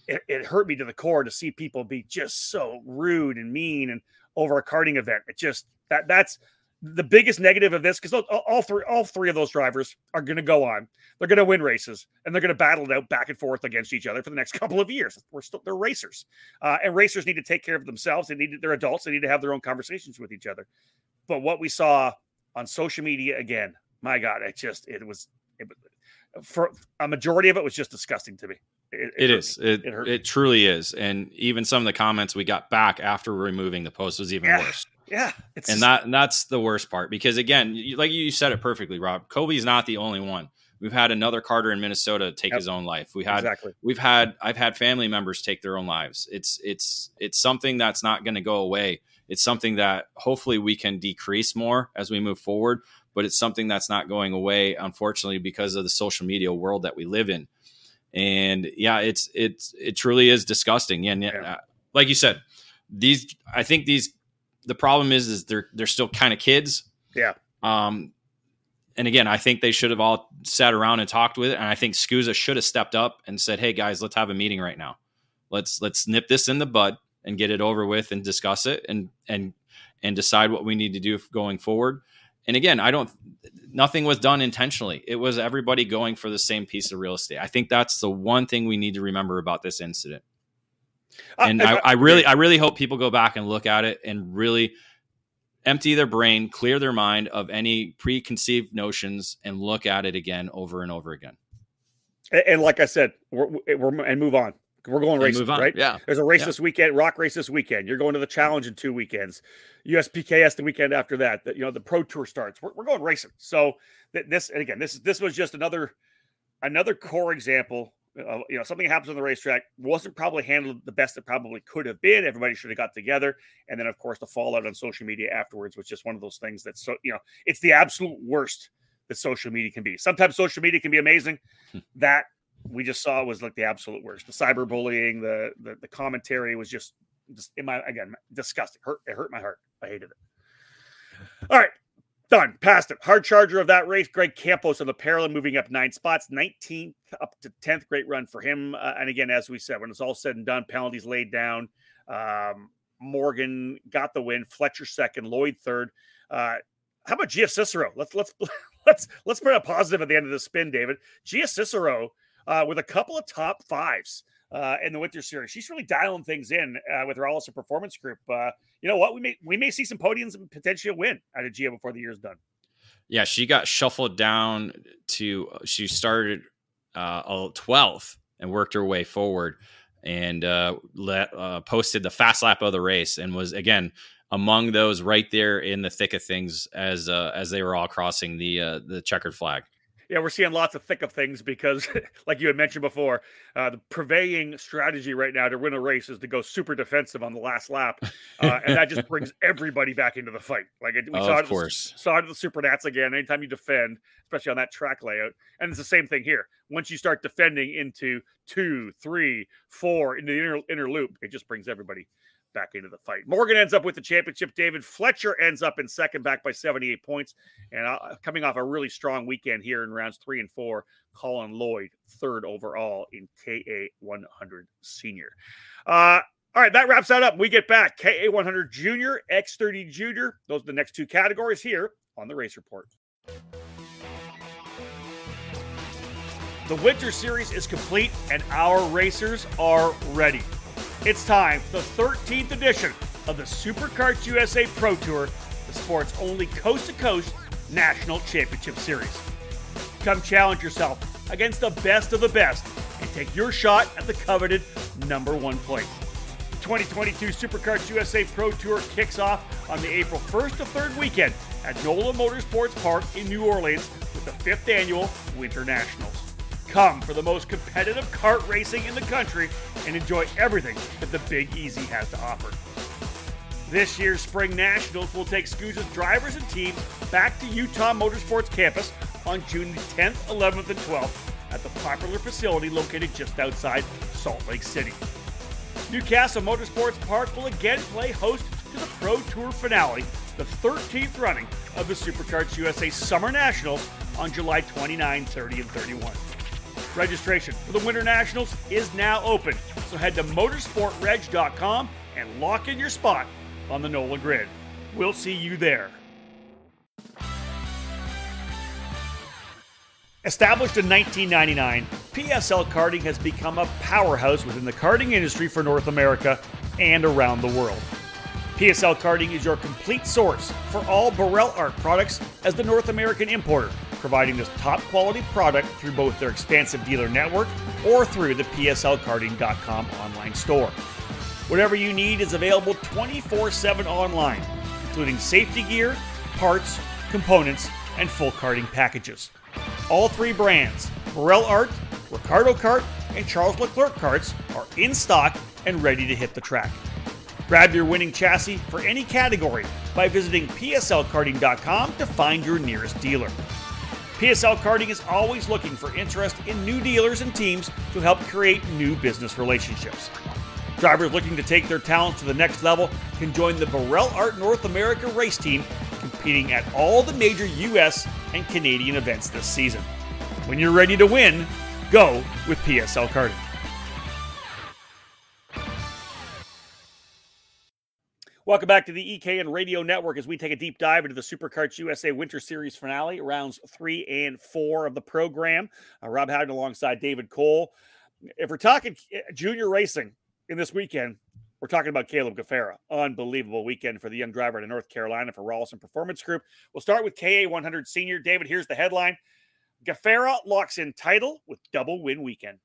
A: it, it hurt me to the core to see people be just so rude and mean and over a karting event. It just that that's the biggest negative of this because all three all three of those drivers are going to go on they're going to win races and they're going to battle it out back and forth against each other for the next couple of years we're still they're racers uh, and racers need to take care of themselves they need to, they're adults they need to have their own conversations with each other but what we saw on social media again my god it just it was it, for a majority of it was just disgusting to me
B: it, it, it is. It, it, it, truly is. And even some of the comments we got back after removing the post was even
A: yeah.
B: worse.
A: Yeah,
B: and that and that's the worst part because again, you, like you said it perfectly, Rob. Kobe's not the only one. We've had another karter in Minnesota take yep. his own life. We had exactly. We've had I've had family members take their own lives. It's it's it's something that's not going to go away. It's something that hopefully we can decrease more as we move forward, but it's something that's not going away unfortunately because of the social media world that we live in. And yeah, it's it's it truly is disgusting. And yeah. Uh, like you said, these I think these the problem is is they're they're still kind of kids.
A: Yeah.
B: Um, and again, I think they should have all sat around and talked with it. And I think SKUSA should have stepped up and said, "Hey guys, let's have a meeting right now. Let's let's nip this in the bud and get it over with and discuss it and and and decide what we need to do going forward." And again, I don't. Nothing was done intentionally. It was everybody going for the same piece of real estate. I think that's the one thing we need to remember about this incident. Uh, and I, I, really, I really hope people go back and look at it and really empty their brain, clear their mind of any preconceived notions, and look at it again over and over again.
A: And, and like I said, we're, we're, and move on. We're going racing, right?
B: Yeah.
A: There's a race
B: yeah.
A: this weekend, ROK race this weekend. You're going to the challenge in two weekends. USPKS the weekend after that. The, you know, the pro tour starts. We're, we're going racing. So th- this, and again, this this was just another another core example uh, you know, something happens on the racetrack wasn't probably handled the best it probably could have been. Everybody should have got together, and then of course the fallout on social media afterwards was just one of those things that so you know it's the absolute worst that social media can be. Sometimes social media can be amazing. Hmm. that we just saw was like the absolute worst. The cyberbullying, the the, the commentary was just just in my again disgusting. Hurt it hurt my heart. I hated it. All right, Done. Passed it. Hard charger of that race. Greg Campos on the Parolin, moving up nine spots, 19th up to 10th. Great run for him. Uh, and again, as we said, when it's all said and done, penalties laid down. Um, Morgan got the win. Fletcher second. Lloyd third. Uh, how about Gia Cicero? Let's let's let's let's put a positive at the end of the spin, David. Gia Cicero uh, with a couple of top fives uh, in the winter series. She's really dialing things in uh, with her Rollison Performance Group. Uh, you know what? We may we may see some podiums and potentially a win out of Gia before the year's done.
B: Yeah, she got shuffled down to she started uh, twelfth and worked her way forward and uh, let uh, posted the fast lap of the race and was again among those right there in the thick of things as uh, as they were all crossing the uh, the checkered flag
A: yeah, we're seeing lots of thick of things because, like you had mentioned before, uh, the prevailing strategy right now to win a race is to go super defensive on the last lap, uh, and that just brings everybody back into the fight. Like it,
B: we oh, saw, it, course.
A: saw it at the Super Nats again. Anytime you defend, especially on that track layout, and it's the same thing here. Once you start defending into two, three, four in the inner inner loop, it just brings everybody back into the fight. Morgan ends up with the championship. David Fletcher ends up in second, back by 78 points. And uh, coming off a really strong weekend here in rounds three and four, Colin Lloyd, third overall in KA 100 senior. Uh, all right, that wraps that up. We get back KA 100 junior, X30 junior. Those are the next two categories here on the Race Report. The Winter Series is complete and our racers are ready. It's time, for the 13th edition of the SuperKarts USA Pro Tour the sport's only coast to coast national championship series. Come challenge yourself against the best of the best and take your shot at the coveted number one place. The 2022 SuperKarts USA Pro Tour kicks off on the April 1st to 3rd weekend at NOLA Motorsports Park in New Orleans with the fifth annual Winter Nationals. Come for the most competitive kart racing in the country and enjoy everything that the Big Easy has to offer. This year's Spring Nationals will take SKUSA's drivers and teams back to Utah Motorsports campus on June 10th, 11th, and 12th at the popular facility located just outside Salt Lake City. New Castle Motorsports Park will again play host to the Pro Tour finale, the 13th running of the SuperKarts USA Summer Nationals on July 29, 30, and 31. Registration for the Winter Nationals is now open, so head to motorsportreg.com and lock in your spot on the NOLA grid. We'll see you there. Established in 1999, PSL Karting has become a powerhouse within the karting industry for North America and around the world. PSL Karting is your complete source for all Birel ART products as the North American importer, providing this top quality product through both their expansive dealer network or through the PSLKarting.com online store. Whatever you need is available 24 7 online, including safety gear, parts, components, and full karting packages. All three brands, Birel ART, Ricciardo Kart, and Charles Leclerc karts, are in stock and ready to hit the track. Grab your winning chassis for any category by visiting PSLKarting.com to find your nearest dealer. PSL Karting is always looking for interest in new dealers and teams to help create new business relationships. Drivers looking to take their talents to the next level can join the Birel ART North America race team, competing at all the major U.S. and Canadian events this season. When you're ready to win, go with PSL Karting. Welcome back to the EKN Radio Network as we take a deep dive into the SuperKarts USA Winter Series finale, rounds three and four of the program. Uh, Rob Howden alongside David Cole. If we're talking eh, junior racing in this weekend, we're talking about Caleb Gafrarar. Unbelievable weekend for the young driver to North Carolina for Rollison Performance Group. We'll start with KA 100 Senior. David, here's the headline Gafrarar locks in title with double win weekend.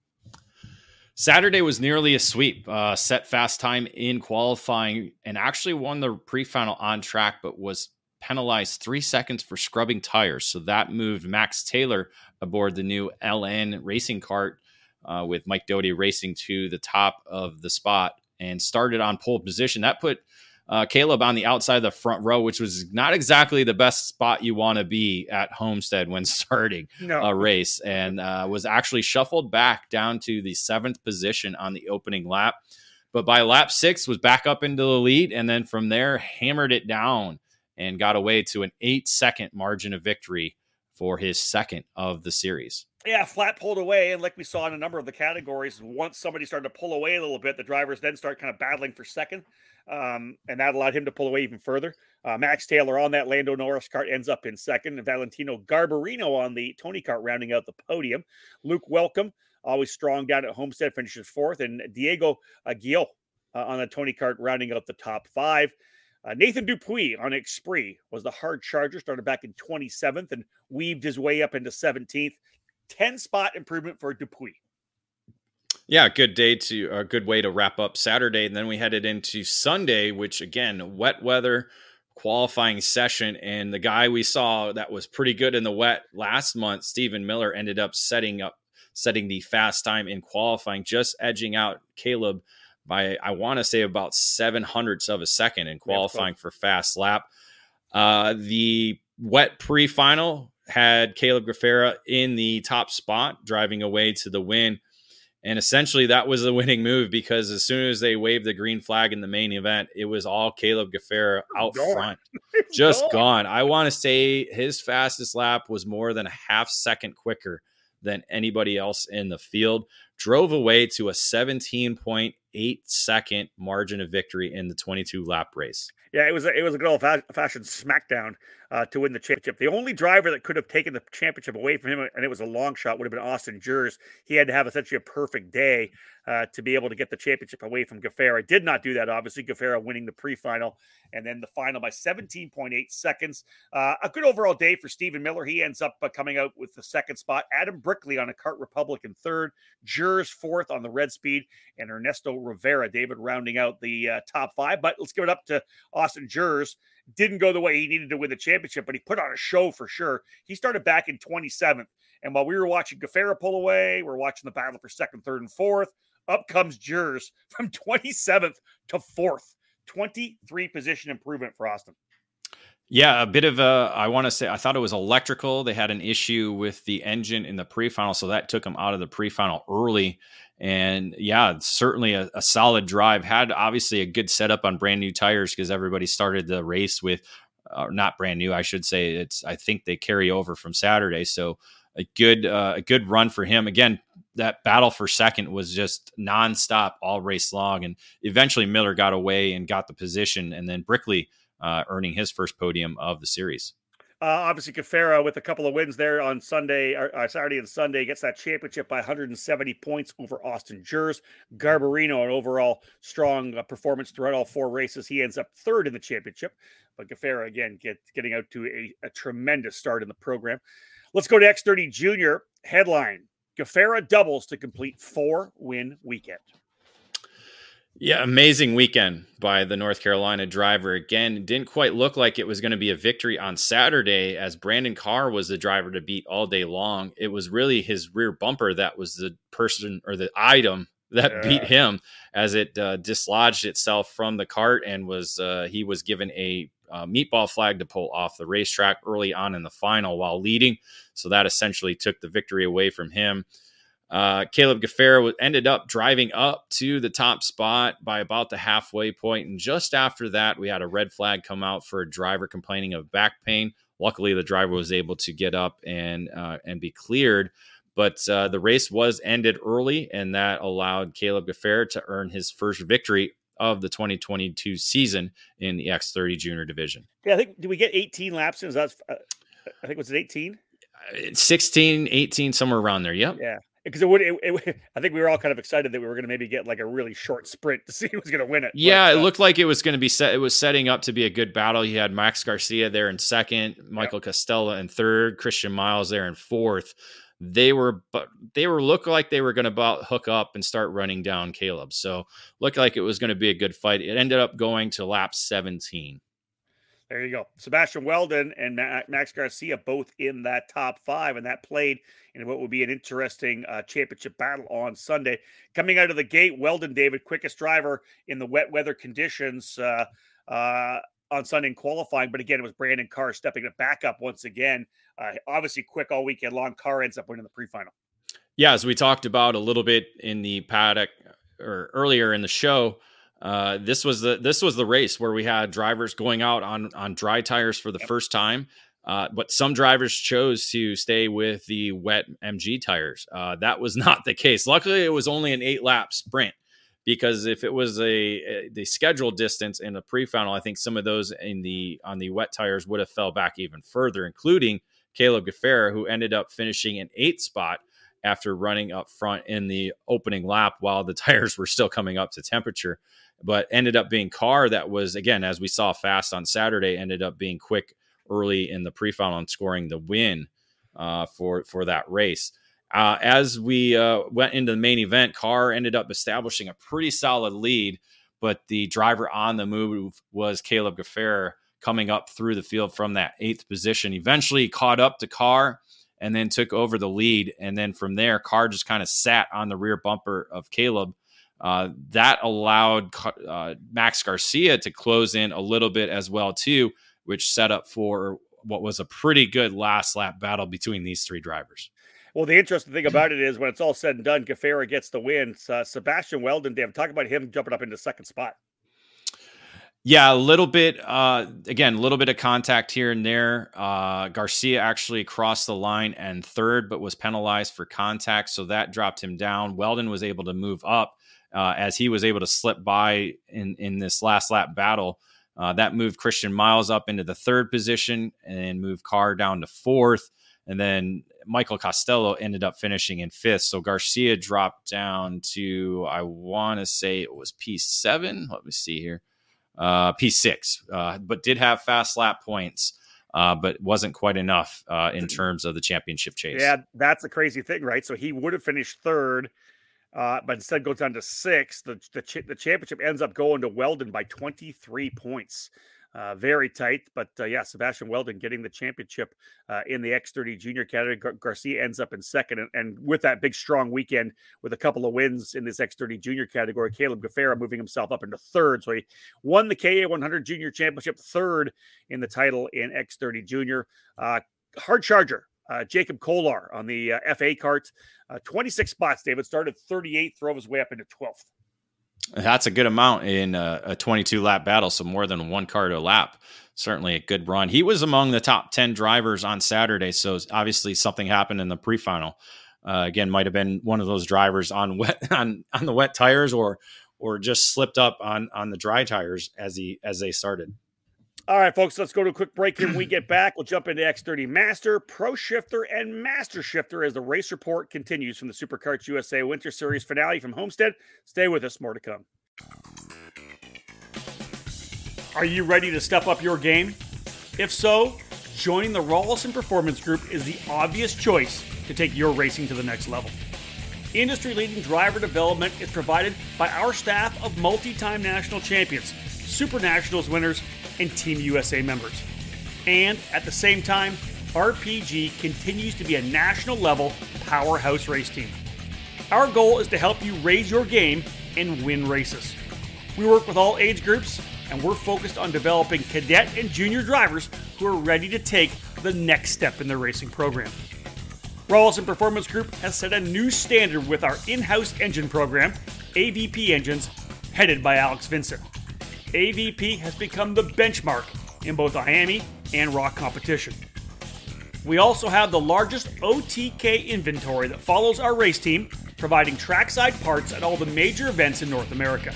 B: Saturday was nearly a sweep. Uh, set fast time in qualifying and actually won the pre-final on track, but was penalized three seconds for scrubbing tires. So that moved Max Taylor aboard the new LN racing cart uh, with Mike Doty racing to the top of the spot and started on pole position. That put uh, Caleb on the outside of the front row, which was not exactly the best spot you want to be at Homestead when starting no. a race, and uh, was actually shuffled back down to the seventh position on the opening lap. But by lap six, was back up into the lead, and then from there hammered it down and got away to an eight second margin of victory for his second of the series.
A: Yeah, flat pulled away, and like we saw in a number of the categories, once somebody started to pull away a little bit, the drivers then start kind of battling for second, um, and that allowed him to pull away even further. Uh, Max Taylor on that Lando Norris cart ends up in second, and Valentino Garbarino on the Tony Kart rounding out the podium. Luke Welcome, always strong down at Homestead, finishes fourth, and Diego Aguil uh, on the Tony Kart rounding out the top five. Uh, Nathan Dupuis on Exprit was the hard charger, started back in 27th and weaved his way up into 17th. 10 spot improvement for Dupuis.
B: Yeah, good day to a good way to wrap up Saturday. And then we headed into Sunday, which again, wet weather qualifying session. And the guy we saw that was pretty good in the wet last month, Stephen Miller, ended up setting up setting the fast time in qualifying, just edging out Caleb by I want to say about seven hundredths of a second in qualifying for fast lap. Uh, the wet pre-final had Caleb Gafrarar in the top spot, driving away to the win. And essentially, that was the winning move because as soon as they waved the green flag in the main event, it was all Caleb Gafrarar out gone. front, just gone. gone. I want to say his fastest lap was more than a half second quicker than anybody else in the field. Drove away to a 17.8 second margin of victory in the 22 lap race.
A: Yeah, it was a, it was a good old fashioned smackdown uh, to win the championship. The only driver that could have taken the championship away from him, and it was a long shot, would have been Austin Jers. He had to have essentially a perfect day uh, to be able to get the championship away from Gafrarar. Did not do that, obviously. Gafrarar winning the pre-final and then the final by 17.8 seconds. Uh, a good overall day for Stephen Miller. He ends up uh, coming out with the second spot. Adam Brickley on a Kart Republic in third. Fourth on the Red Speed, and Ernesto Rivera, David rounding out the uh, top five. But let's give it up to Austin Jers. Didn't go the way he needed to win the championship, but he put on a show for sure. He started back in 27th. And while we were watching Gafrarar pull away, we're watching the battle for second, third, and fourth. Up comes Jers from 27th to fourth. 23 position improvement for Austin.
B: Yeah, a bit of a. I want to say I thought it was electrical. They had an issue with the engine in the pre-final, so that took them out of the pre-final early. And yeah, certainly a, a solid drive. Had obviously a good setup on brand new tires because everybody started the race with, uh, not brand new, I should say. It's I think they carry over from Saturday, so a good uh, a good run for him. Again, that battle for second was just nonstop all race long, and eventually Miller got away and got the position, and then Brickley uh, earning his first podium of the series.
A: Uh, obviously, Gafrarar with a couple of wins there on Sunday, or, uh, Saturday and Sunday, gets that championship by 170 points over Austin Jers. Garbarino, an overall strong uh, performance throughout all four races. He ends up third in the championship. But Gafrarar, again, get, getting out to a, a tremendous start in the program. Let's go to X30 Junior. Headline Gafrarar doubles to complete four win weekend.
B: Yeah, amazing weekend by the North Carolina driver. Again, didn't quite look like it was going to be a victory on Saturday as Brandon Carr was the driver to beat all day long. It was really his rear bumper that was the person or the item that yeah. beat him as it uh, dislodged itself from the cart and was uh, he was given a uh, meatball flag to pull off the racetrack early on in the final while leading. So that essentially took the victory away from him. Uh, Caleb Gafrarar ended up driving up to the top spot by about the halfway point, and just after that, we had a red flag come out for a driver complaining of back pain. Luckily, the driver was able to get up and uh, and be cleared. But uh, the race was ended early, and that allowed Caleb Gafrarar to earn his first victory of the 2022 season in the X30 Junior Division.
A: Yeah, I think. Did we get 18 laps? Is that? Uh, I think was it 18?
B: Uh, 16, 18, somewhere around there. Yep.
A: Yeah. Because it would, it, it, I think we were all kind of excited that we were going to maybe get like a really short sprint to see who was going to win it.
B: Yeah, but, uh, it looked like it was going to be set. It was setting up to be a good battle. You had Max Garcia there in second, Michael yeah. Costella in third, Christian Miles there in fourth they were but they were look like they were going to about hook up and start running down Caleb. So looked like it was going to be a good fight. It ended up going to lap 17.
A: There you go. Sebastian Weldon and Max Garcia both in that top five, and that played in what would be an interesting uh, championship battle on Sunday. Coming out of the gate, Weldon, David, quickest driver in the wet weather conditions. Uh, uh, on Sunday in qualifying, but again, it was Brandon Carr stepping it back up once again. Uh, obviously, quick all weekend long. Carr ends up winning the pre-final.
B: Yeah, as we talked about a little bit in the paddock or earlier in the show, uh, this was the this was the race where we had drivers going out on on dry tires for the first time. Uh, but some drivers chose to stay with the wet MG tires. Uh, that was not the case. Luckily, it was only an eight lap sprint because if it was a, a the scheduled distance in the pre-final, I think some of those in the on the wet tires would have fell back even further, including Caleb Gafrarar, who ended up finishing in eighth spot after running up front in the opening lap while the tires were still coming up to temperature. But ended up being Carr that was again, as we saw fast on Saturday, ended up being quick early in the pre-final and scoring the win uh, for for that race. Uh, as we uh, went into the main event, Carr ended up establishing a pretty solid lead, but the driver on the move was Caleb Gafrarar coming up through the field from that eighth position. Eventually caught up to Carr and then took over the lead. And then from there, Carr just kind of sat on the rear bumper of Caleb. Uh, that allowed uh, Max Garcia to close in a little bit as well too, which set up for what was a pretty good last lap battle between these three drivers.
A: Well, the interesting thing about it is when it's all said and done, Gafrarar gets the win. Uh, Sebastian Weldon, Dave, talk about him jumping up into second spot.
B: Yeah, a little bit. Uh, again, a little bit of contact here and there. Uh, Garcia actually crossed the line and third, but was penalized for contact, so that dropped him down. Weldon was able to move up uh, as he was able to slip by in in this last lap battle. Uh, that moved Christian Miles up into the third position and moved Carr down to fourth. And then Michael Costello ended up finishing in fifth. So Garcia dropped down to, I want to say it was P7. Let me see here. Uh, P6, uh, but did have fast lap points. Uh, but wasn't quite enough uh, in terms of the championship chase.
A: Yeah, that's the crazy thing, right? So he would have finished third, uh, but instead goes down to six. The, the, the championship ends up going to Weldon by 23 points. Uh, very tight, but uh, yeah, Sebastian Weldon getting the championship uh, in the X30 junior category. Gar- Garcia ends up in second, and, and, with that big strong weekend with a couple of wins in this X30 junior category, Caleb Gafrarar moving himself up into third. So he won the KA 100 junior championship, third in the title in X30 junior. Uh, hard charger. Uh, Jacob Kolar on the uh, FA Kart, 26 spots. David started 38th, drove his way up into 12th.
B: That's a good amount in a, a 22 lap battle, so more than one car to a lap. Certainly a good run. He was among the top 10 drivers on Saturday, so obviously something happened in the pre-final. Uh, again, might have been one of those drivers on wet on on the wet tires, or or just slipped up on on the dry tires as he as they started.
A: All right, folks, let's go to a quick break here. When we get back, we'll jump into X30 Master, Pro Shifter, and Master Shifter as the race report continues from the SuperKarts USA Winter Series finale from Homestead. Stay with us, more to come. Are you ready to step up your game? If so, joining the Rollison Performance Group is the obvious choice to take your racing to the next level. Industry leading driver development is provided by our staff of multi time national champions, Super Nationals winners, and Team USA members. And at the same time, RPG continues to be a national level powerhouse race team. Our goal is to help you raise your game and win races. We work with all age groups, and we're focused on developing cadet and junior drivers who are ready to take the next step in their racing program. Rollison Performance Group has set a new standard with our in house engine program, AVP Engines, headed by Alex Vincent. AVP has become the benchmark in both IAME and ROK competition. We also have the largest OTK inventory that follows our race team, providing trackside parts at all the major events in North America.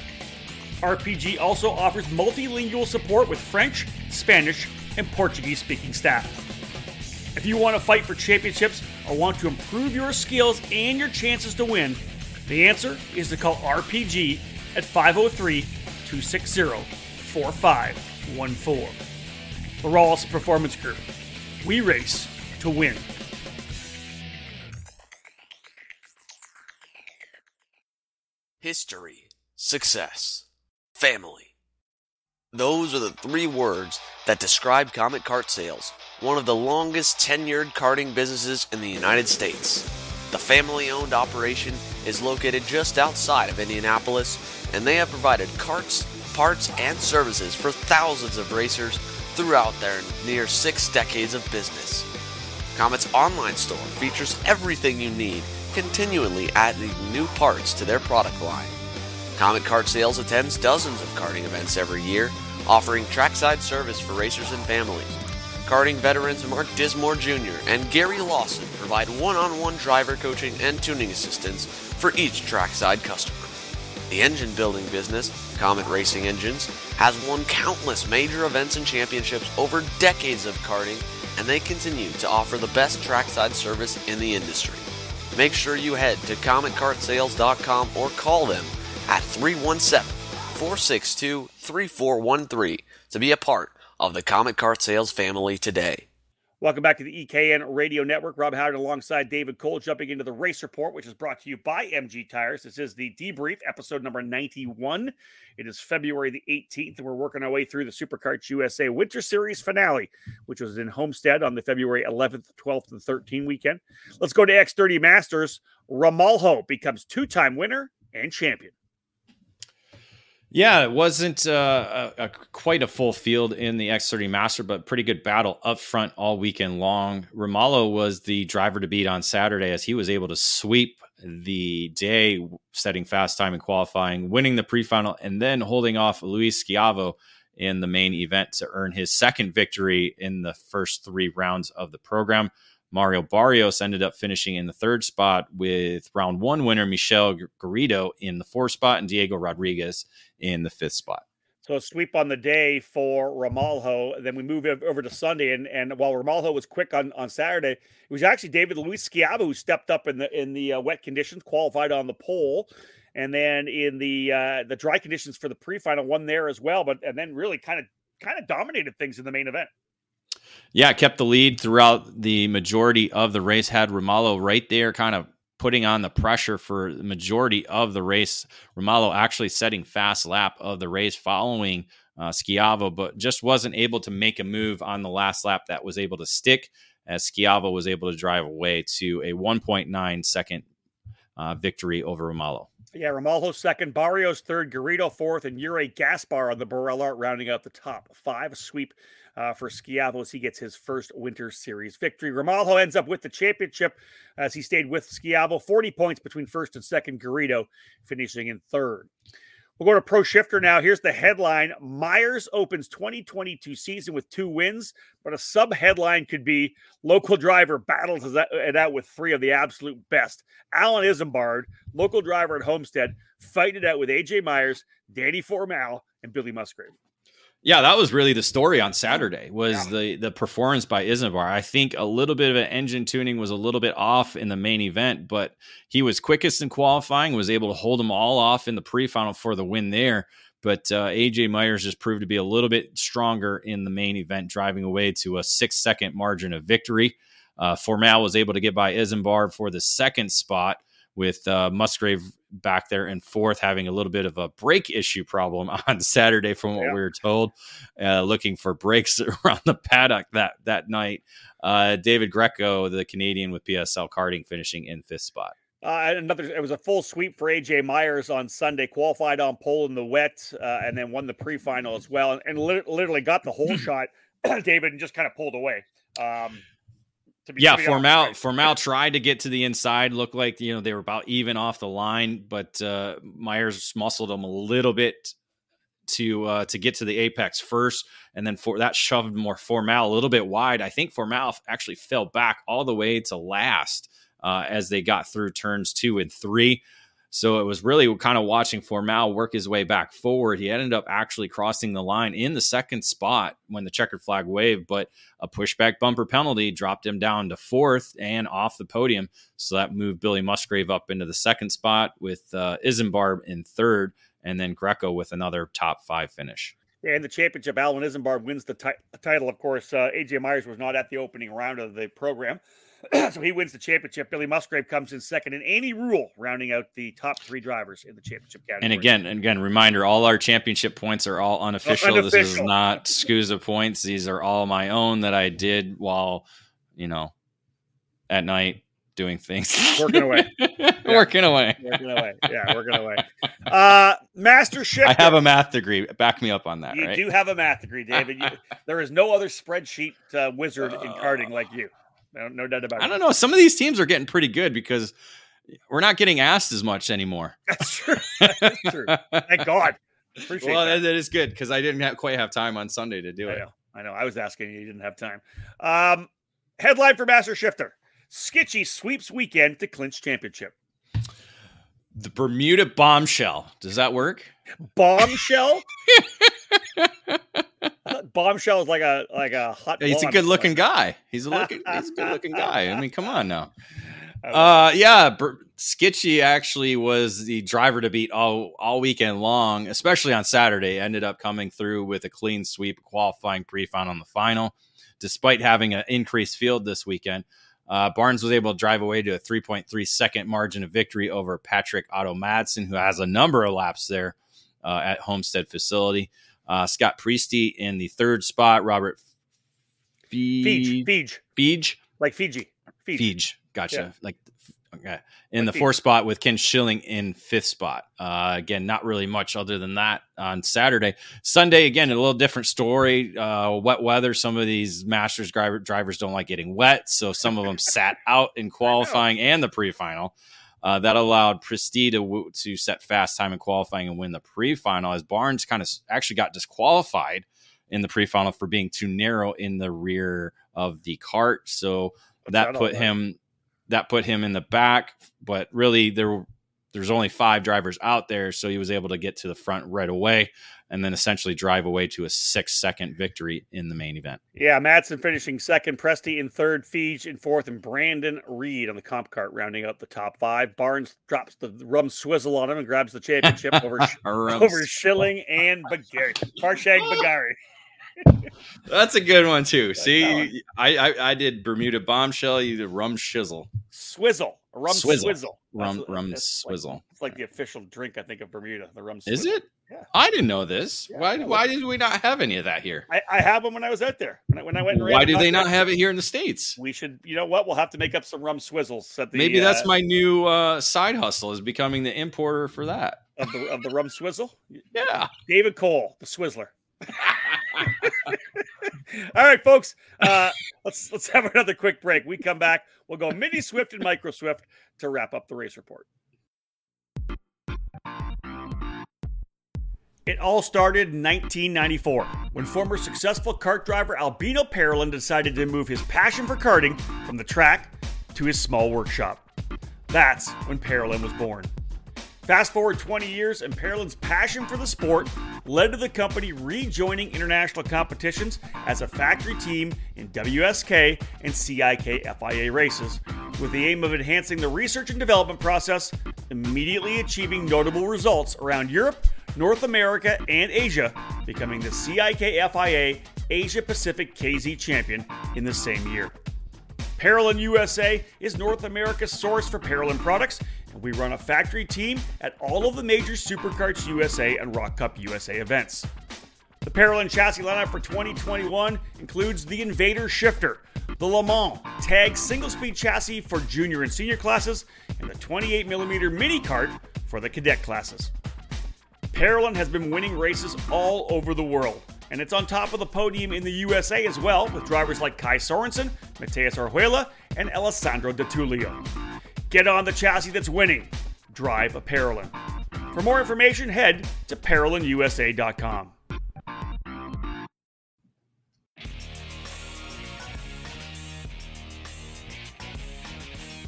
A: RPG also offers multilingual support with French, Spanish, and Portuguese speaking staff. If you want to fight for championships or want to improve your skills and your chances to win, the answer is to call RPG at 503 260 4514. The Rollison Performance Group. We race to win.
C: History, success, family. Those are the three words that describe Comet Kart Sales, one of the longest tenured karting businesses in the United States. The family owned operation is located just outside of Indianapolis, and they have provided carts, parts, and services for thousands of racers throughout their near six decades of business. Comet's online store features everything you need, continually adding new parts to their product line. Comet Kart Sales attends dozens of karting events every year, offering trackside service for racers and families. Karting veterans Mark Dismore Jr. and Gary Lawson provide one on one driver coaching and tuning assistance for each trackside customer. The engine building business, Comet Racing Engines, has won countless major events and championships over decades of karting, and they continue to offer the best trackside service in the industry. Make sure you head to CometKartSales.com or call them at 317 462 3413 to be a part of the Comet Kart Sales family today.
A: Welcome back to the EKN Radio Network. Rob Howden alongside David Cole jumping into the race report, which is brought to you by MG Tires. This is the debrief, episode number 91. It is February the 18th, and we're working our way through the SuperKarts USA Winter Series finale, which was in Homestead on the February 11th, 12th, and 13th weekend. Let's go to X30 Masters. Ramalho becomes two time winner and champion.
B: Yeah, it wasn't uh, a, a, quite a full field in the X30 Master, but pretty good battle up front all weekend long. Ramalho was the driver to beat on Saturday as he was able to sweep the day, setting fast time in qualifying, winning the pre-final, and then holding off Luis Schiavo in the main event to earn his second victory in the first three rounds of the program. Mario Barrios ended up finishing in the third spot with round one winner Michelle Garrido in the fourth spot and Diego Rodriguez in the fifth spot.
A: So a sweep on the day for Ramalho. Then we move over to Sunday, and, and while Ramalho was quick on, on Saturday, it was actually David Luis Schiavo who stepped up in the in the uh, wet conditions, qualified on the pole, and then in the uh, the dry conditions for the pre-final, won there as well. But and then really kind of kind of dominated things in the main event.
B: Yeah, kept the lead throughout the majority of the race. Had Ramalho right there, kind of putting on the pressure for the majority of the race. Ramalho actually setting fast lap of the race following uh, Schiavo, but just wasn't able to make a move on the last lap that was able to stick as Schiavo was able to drive away to a 1.9 second uh, victory over Ramalho.
A: Yeah, Ramalho second, Barrios third, Garrido fourth, and Yuri Gaspar on the Barella rounding out the top five. Sweep uh, for Schiavo as he gets his first Winter Series victory. Ramalho ends up with the championship as he stayed with Schiavo, 40 points between first and second, Garrido finishing in third. We'll go to Pro Shifter now. Here's the headline Myers opens 2022 season with two wins, but a sub headline could be local driver battles it out with three of the absolute best. Alan Isambard, local driver at Homestead, fighting it out with AJ Myers, Danny Formal, and Billy Musgrave.
B: Yeah, that was really the story on Saturday was yeah. the the performance by Isambard. I think a little bit of an engine tuning was a little bit off in the main event, but he was quickest in qualifying, was able to hold them all off in the pre-final for the win there. But uh, AJ Myers just proved to be a little bit stronger in the main event, driving away to a six second margin of victory. Uh, Formal was able to get by Isambard for the second spot with uh, Musgrave back there and forth having a little bit of a brake issue problem on Saturday, from what yeah. we were told. Uh, looking for brakes around the paddock that that night. Uh, David Greco, the Canadian with PSL karting, finishing in fifth spot.
A: Uh, another, it was a full sweep for AJ Myers on Sunday. Qualified on pole in the wet, uh, and then won the pre-final as well, and, and li- literally got the whole shot, David, and just kind of pulled away. Um,
B: be, yeah, Formal Formal tried to get to the inside. Looked like you know they were about even off the line, but uh, Myers muscled him a little bit to uh, to get to the apex first, and then for that shoved more Formal a little bit wide. I think Formal actually fell back all the way to last uh, as they got through turns two and three. So it was really kind of watching Formal work his way back forward. He ended up actually crossing the line in the second spot when the checkered flag waved, but a pushback bumper penalty dropped him down to fourth and off the podium. So that moved Billy Musgrave up into the second spot with uh, Isambard in third, and then Greco with another top five finish.
A: Yeah, in the championship, Alan Isambard wins the t- title. Of course, uh, AJ Myers was not at the opening round of the program. so he wins the championship. Billy Musgrave comes in second, and Andy Rule rounding out the top three drivers in the championship category.
B: And again, and again, reminder: all our championship points are all unofficial. unofficial. This is not SKUSA points; these are all my own that I did while, you know, at night doing things,
A: working away,
B: yeah. working away,
A: working away. Yeah, working away. Uh, Master Shifter.
B: I have a math degree. Back me up on that.
A: You
B: right?
A: do have a math degree, David. You, there is no other spreadsheet uh, wizard in karting like you. No, no doubt about it.
B: I don't know. Some of these teams are getting pretty good because we're not getting asked as much anymore.
A: That's true. That's true. Thank God.
B: Appreciate well, that. that is good because I didn't have, quite have time on Sunday to do
A: I
B: it.
A: Know, I know. I was asking you, you didn't have time. Um, headline for Master Shifter Skitchy sweeps weekend to clinch championship.
B: The Bermuda bombshell. Does that work?
A: Bombshell? bombshell is like a like a hot.
B: Yeah, he's a good looking guy. He's a looking. he's a good looking guy. I mean, come on now. Uh, yeah, Ber- Skitchy actually was the driver to beat all all weekend long, especially on Saturday. Ended up coming through with a clean sweep, qualifying pre-final on the final, despite having an increased field this weekend. Uh, Barnes was able to drive away to a 3.3 second margin of victory over Patrick Otto Madsen, who has a number of laps there uh, at Homestead facility. Uh, Scott Priesty in the third spot. Robert
A: Feige. Feige.
B: Feige.
A: Like Fiji.
B: Feige. Gotcha. Yeah. Like okay. in like the fourth spot with Ken Schilling in fifth spot. Uh, again, not really much other than that on Saturday. Sunday, again, a little different story. Uh, wet weather. Some of these Masters driver, drivers don't like getting wet, so some of them sat out in qualifying and the pre-final. Uh, that allowed Priesty to, to set fast time in qualifying and win the pre-final as Barnes kind of actually got disqualified in the pre-final for being too narrow in the rear of the cart. So that put him that put him in the back. But really, there there's only five drivers out there, so he was able to get to the front right away and then essentially drive away to a six second victory in the main event.
A: Yeah, Madsen finishing second, Presti in third, Feege in fourth, and Brandon Reed on the CompKart rounding out the top five. Barnes drops the rum swizzle on him and grabs the championship over over Schilling and Bagari. Farshad Bagari.
B: That's a good one too. See, I, I, I did Bermuda bombshell. You did rum shizzle,
A: swizzle, rum swizzle, swizzle.
B: rum rum swizzle.
A: Like, it's like the official drink I think of Bermuda. The rum.
B: Swizzle. Is it? Yeah. I didn't know this. Yeah, why? Why did we not have any of that here?
A: I, I have them when I was out there. When I, when I went.
B: why do they not have it here in the states?
A: We should. You know what? We'll have to make up some rum swizzles. The,
B: Maybe that's uh, my new uh, side hustle is becoming the importer for that
A: of the of the rum swizzle.
B: Yeah,
A: David Cole, the Swizzler. All right, folks. Uh, let's let's have another quick break. We come back. We'll go mini Swift and micro Swift to wrap up the race report. It all started in 1994 when former successful kart driver Albino Parolin decided to move his passion for karting from the track to his small workshop. That's when Parolin was born. Fast forward 20 years, and Parolin's passion for the sport led to the company rejoining international competitions as a factory team in WSK and CIK FIA races, with the aim of enhancing the research and development process, immediately achieving notable results around Europe, North America, and Asia, becoming the CIK FIA Asia Pacific KZ champion in the same year. Parolin USA is North America's source for Parolin products and we run a factory team at all of the major Superkarts USA and ROK Cup USA events. The Parolin chassis lineup for 2021 includes the Invader Shifter, the Le Mans Tag single speed chassis for junior and senior classes, and the 28mm mini cart for the cadet classes. Parolin has been winning races all over the world, and it's on top of the podium in the USA as well, with drivers like Kai Sorensen, Mateus Arjuela, and Alessandro De Tullio. Get on the chassis that's winning. Drive a Parolin. For more information, head to ParolinUSA.com.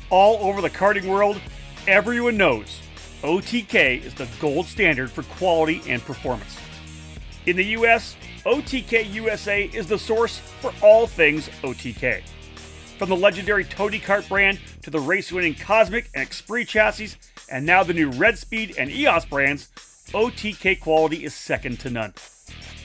A: All over the karting world, everyone knows OTK is the gold standard for quality and performance. In the US, OTK USA is the source for all things OTK. From the legendary Tony Kart brand to the race winning Kosmic and Exprit chassis, and now the new Red Speed and EOS brands, OTK quality is second to none.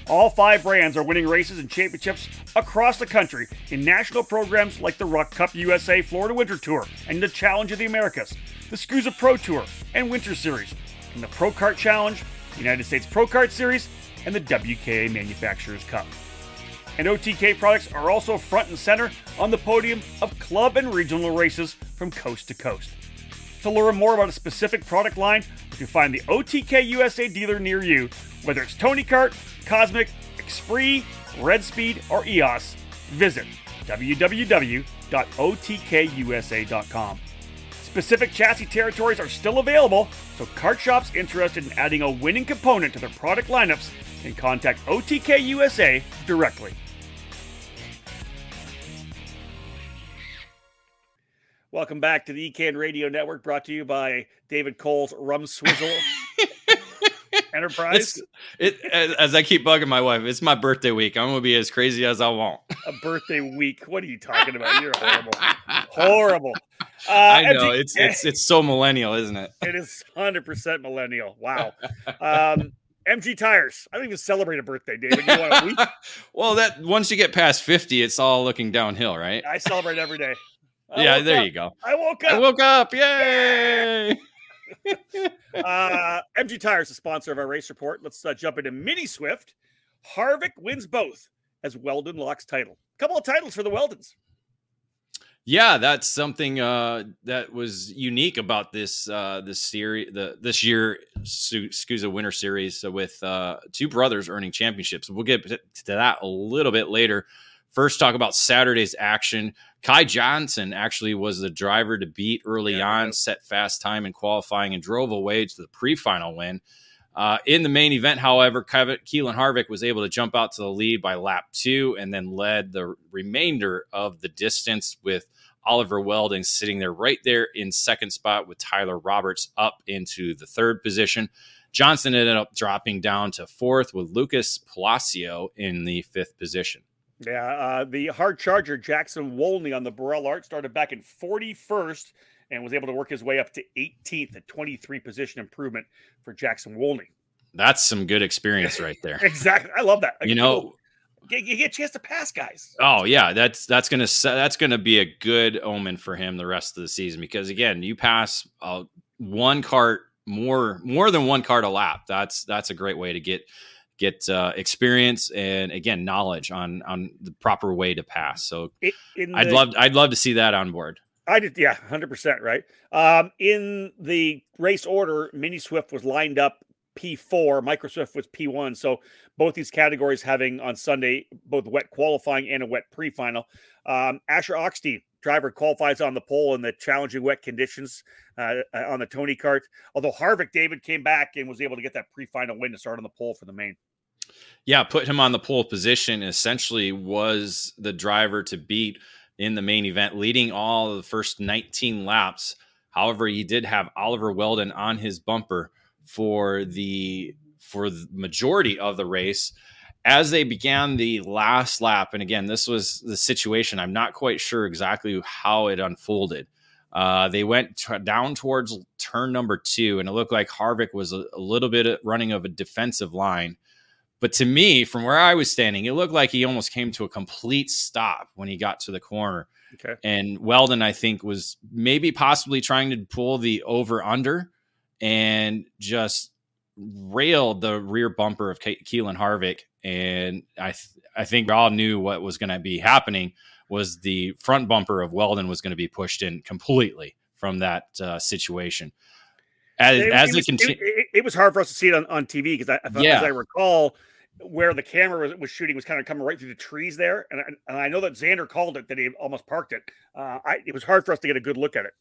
A: All five brands are winning races and championships across the country in national programs like the ROK Cup USA Florida Winter Tour and the Challenge of the Americas, the SKUSA Pro Tour and Winter Series, and the Pro Kart Challenge, United States Pro Kart Series, and the WKA Manufacturers Cup and OTK products are also front and center on the podium of club and regional races from coast to coast. To learn more about a specific product line, you can find the OTK USA dealer near you, whether it's Tony Kart, Kosmic, Exprit, Red Speed, or EOS. Visit www.otkusa.com. Specific chassis territories are still available, so kart shops interested in adding a winning component to their product lineups can contact OTK USA directly. Welcome back to the EKN Radio Network, brought to you by David Cole's Rum Swizzle Enterprise.
B: It's, it, as I keep bugging my wife, it's my birthday week. I'm going to be as crazy as I want.
A: A birthday week? What are you talking about? You're horrible. horrible.
B: Uh, I know it's it's it's so millennial, isn't it?
A: It is 100 percent millennial. Wow. Um, MG Tires. I don't even celebrate a birthday, David. You want a week?
B: well, that once you get past 50, it's all looking downhill, right?
A: I celebrate every day.
B: I yeah, there up. you go.
A: I woke up.
B: I woke up. Yay!
A: uh, MG Tires, the sponsor of our race report. Let's uh, jump into Mini Swift. Harvick wins both as Wheldon locks title. A couple of titles for the Wheldons.
B: Yeah, that's something uh, that was unique about this uh, this series, the this year SKUSA Winter Series with uh, two brothers earning championships. We'll get to that a little bit later. First, talk about Saturday's action. Kai Johnson actually was the driver to beat early yeah, on, set fast time in qualifying, and drove away to the pre final win. Uh, in the main event, however, Keelan Harvick was able to jump out to the lead by lap two and then led the remainder of the distance with Oliver Wheldon sitting there right there in second spot with Tyler Roberts up into the third position. Johnson ended up dropping down to fourth with Lucas Palacio in the fifth position.
A: Yeah, uh, the hard charger Jackson Wolney on the Birel ART started back in 41st and was able to work his way up to 18th, a 23 position improvement for Jackson Wolney.
B: That's some good experience right there.
A: exactly. I love that.
B: You know,
A: you get a chance to pass guys.
B: Oh yeah, that's that's gonna that's gonna be a good omen for him the rest of the season because again, you pass uh, one cart more more than one cart a lap. That's that's a great way to get get uh, experience and again knowledge on on the proper way to pass. So it, I'd the, love I'd love to see that on board.
A: I did, yeah, hundred percent right. Um, in the race order, Mini Swift was lined up P4, Microswift was P1. So both these categories having on Sunday both wet qualifying and a wet pre-final. Um, Asher Oxtein, driver, qualifies on the pole in the challenging wet conditions uh, uh, on the Tony Kart. Although Harvick David came back and was able to get that pre-final win to start on the pole for the main.
B: Yeah, put him on the pole position essentially was the driver to beat in the main event, leading all the first 19 laps. However, he did have Oliver Wheldon on his bumper for the for the majority of the race. As they began the last lap and again this was the situation i'm not quite sure exactly how it unfolded. Uh, they went t- down towards turn number two and it looked like harvick was a, a little bit running of a defensive line but to me from where i was standing it looked like he almost came to a complete stop when he got to the corner okay. and wheldon i think was maybe possibly trying to pull the over under and just railed the rear bumper of Ke- Keelan Harvick. And I, th- I think we all knew what was going to be happening was the front bumper of Wheldon was going to be pushed in completely from that uh, situation.
A: As it, as it, was, it, it, it, was hard for us to see it on, on TV because I, yeah. as I recall, where the camera was, was, shooting was kind of coming right through the trees there, and, and I know that Xander called it that he almost parked it. Uh, I, it was hard for us to get a good look at it.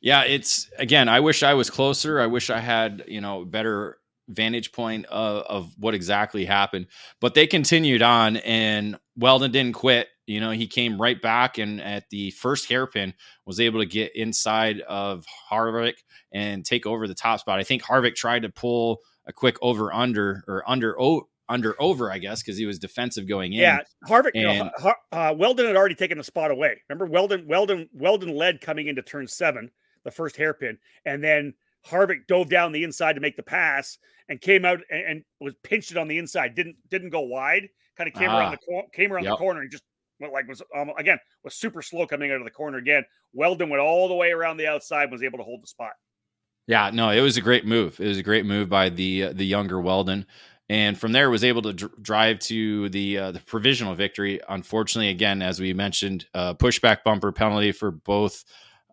B: Yeah, it's again. I wish I was closer. I wish I had you know better vantage point of, of what exactly happened. But they continued on, and Wheldon didn't quit. You know, he came right back, and at the first hairpin, was able to get inside of Harvick and take over the top spot. I think Harvick tried to pull a quick over under or under oh, under over, I guess, because he was defensive going in.
A: Yeah, Harvick. And, you know, uh, Wheldon had already taken the spot away. Remember, Wheldon, Wheldon, Wheldon led coming into turn seven the first hairpin, and then Harvick dove down the inside to make the pass and came out and, and was pinched it on the inside. Didn't didn't go wide. Kind of came around ah. the came around yep. the corner and just went like was um, again was super slow coming out of the corner again. Wheldon went all the way around the outside, was able to hold the spot.
B: Yeah, no, it was a great move. It was a great move by the uh, the younger Wheldon, and from there was able to dr- drive to the uh, the provisional victory. Unfortunately, again, as we mentioned, uh, pushback bumper penalty for both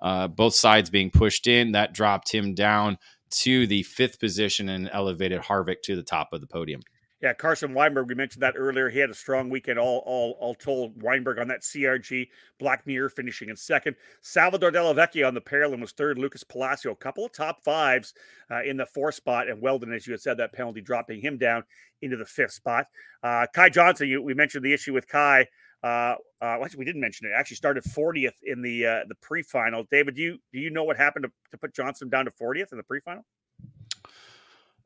B: uh, both sides being pushed in. That dropped him down to the fifth position and elevated Harvick to the top of the podium.
A: Yeah, Carson Weinberg, we mentioned that earlier. He had a strong weekend, all all all told. Weinberg on that CRG, Black Mirror finishing in second. Salvador Della Vecchia on the Parolin was third. Lucas Palacio, a couple of top fives uh, in the fourth spot. And Wheldon, as you had said, that penalty dropping him down into the fifth spot. Uh, Kai Johnson, you, we mentioned the issue with Kai. Uh, uh, we didn't mention it. Actually, started 40th in the uh, the pre-final. David, do you do you know what happened to, to put Johnson down to 40th in the pre-final?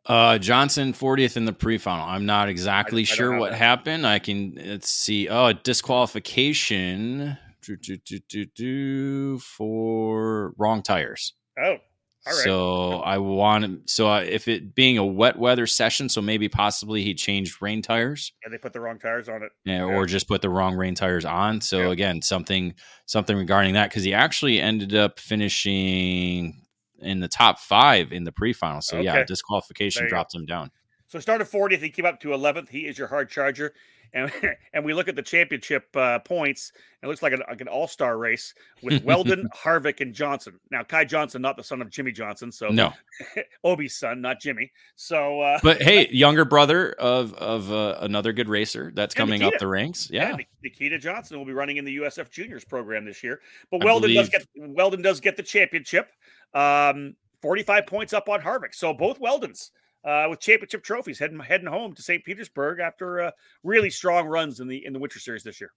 B: Uh, Johnson 40th in the pre-final. I'm not exactly I, sure what that. happened. I can let's see. Oh, disqualification do, do, do, for wrong tires.
A: Oh, All right.
B: so I want so if it being a wet weather session, so maybe possibly he changed rain tires.
A: Yeah, they put the wrong tires on it.
B: Yeah, yeah. or just put the wrong rain tires on. So yeah. again, something something regarding that because he actually ended up finishing in the top five in the pre-final. So okay. yeah, disqualification dropped go. him down.
A: So started 40th, he came up to 11th. He is your hard charger and and we look at the championship uh, points. It looks like an, like an all star race with Wheldon, Harvick, and Johnson. Now, Kai Johnson, not the son of Jimmie Johnson, so
B: no,
A: Obi's son, not Jimmy. So, uh,
B: but hey, younger brother of of uh, another good racer that's coming Nikita. up the ranks. Yeah. yeah,
A: Nikita Johnson will be running in the USF Juniors program this year. But Wheldon believe... does get Wheldon does get the championship. Um, 45 points up on Harvick. So both Wheldons uh, with championship trophies, heading heading home to St. Petersburg after uh, really strong runs in the in the Winter Series this year.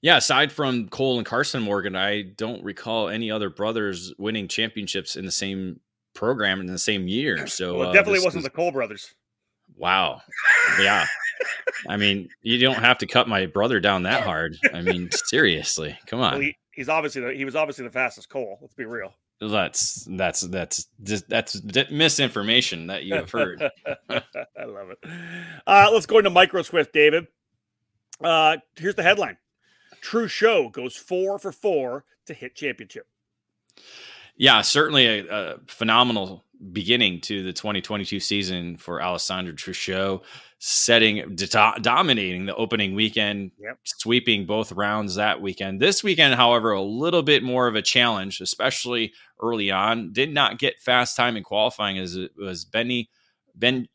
B: Yeah, aside from Cole and Carson Morgan, I don't recall any other brothers winning championships in the same program in the same year. So
A: well, it uh, definitely uh, wasn't was... the Cole brothers.
B: Wow. Yeah. I mean, you don't have to cut my brother down that hard. I mean, seriously, come on. Well,
A: he, he's obviously the, he was obviously the fastest Cole. Let's be real.
B: That's that's that's just that's misinformation that you have heard.
A: I love it. Uh, let's go into Micro Swift, David. Uh, here's the headline: Truchot goes four for four to hit championship.
B: Yeah, certainly a, a phenomenal beginning to the 2022 season for Alessandro Truchot, setting do- dominating the opening weekend, yep. sweeping both rounds that weekend. This weekend, however, a little bit more of a challenge, especially early on. Did not get fast time in qualifying as it was Benny Ben.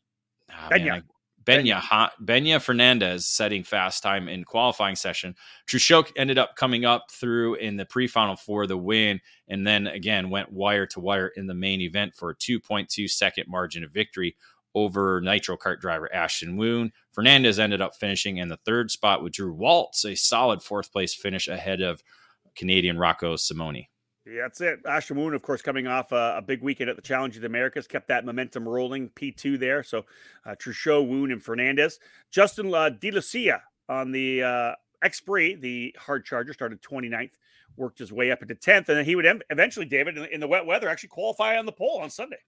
B: Oh, Benya. Benya, Benya Fernandez setting fast time in qualifying session. Truchot ended up coming up through in the pre-final for the win, and then again went wire to wire in the main event for a 2.2 second margin of victory over Nitro Kart driver Ashton Woon. Fernandez ended up finishing in the third spot with Drew Waltz, a solid fourth place finish ahead of Canadian Rocco Simoni.
A: Yeah, that's it. Ashton Woon, of course, coming off a, a, big weekend at the Challenge of the Americas, kept that momentum rolling. P2 there. So uh, Truchot, Woon, and Fernandez. Justin uh, De Lucia on the uh, Exprit, the hard charger, started 29th, worked his way up into 10th, and then he would em- eventually, David, in in the wet weather, actually qualify on the pole on Sunday.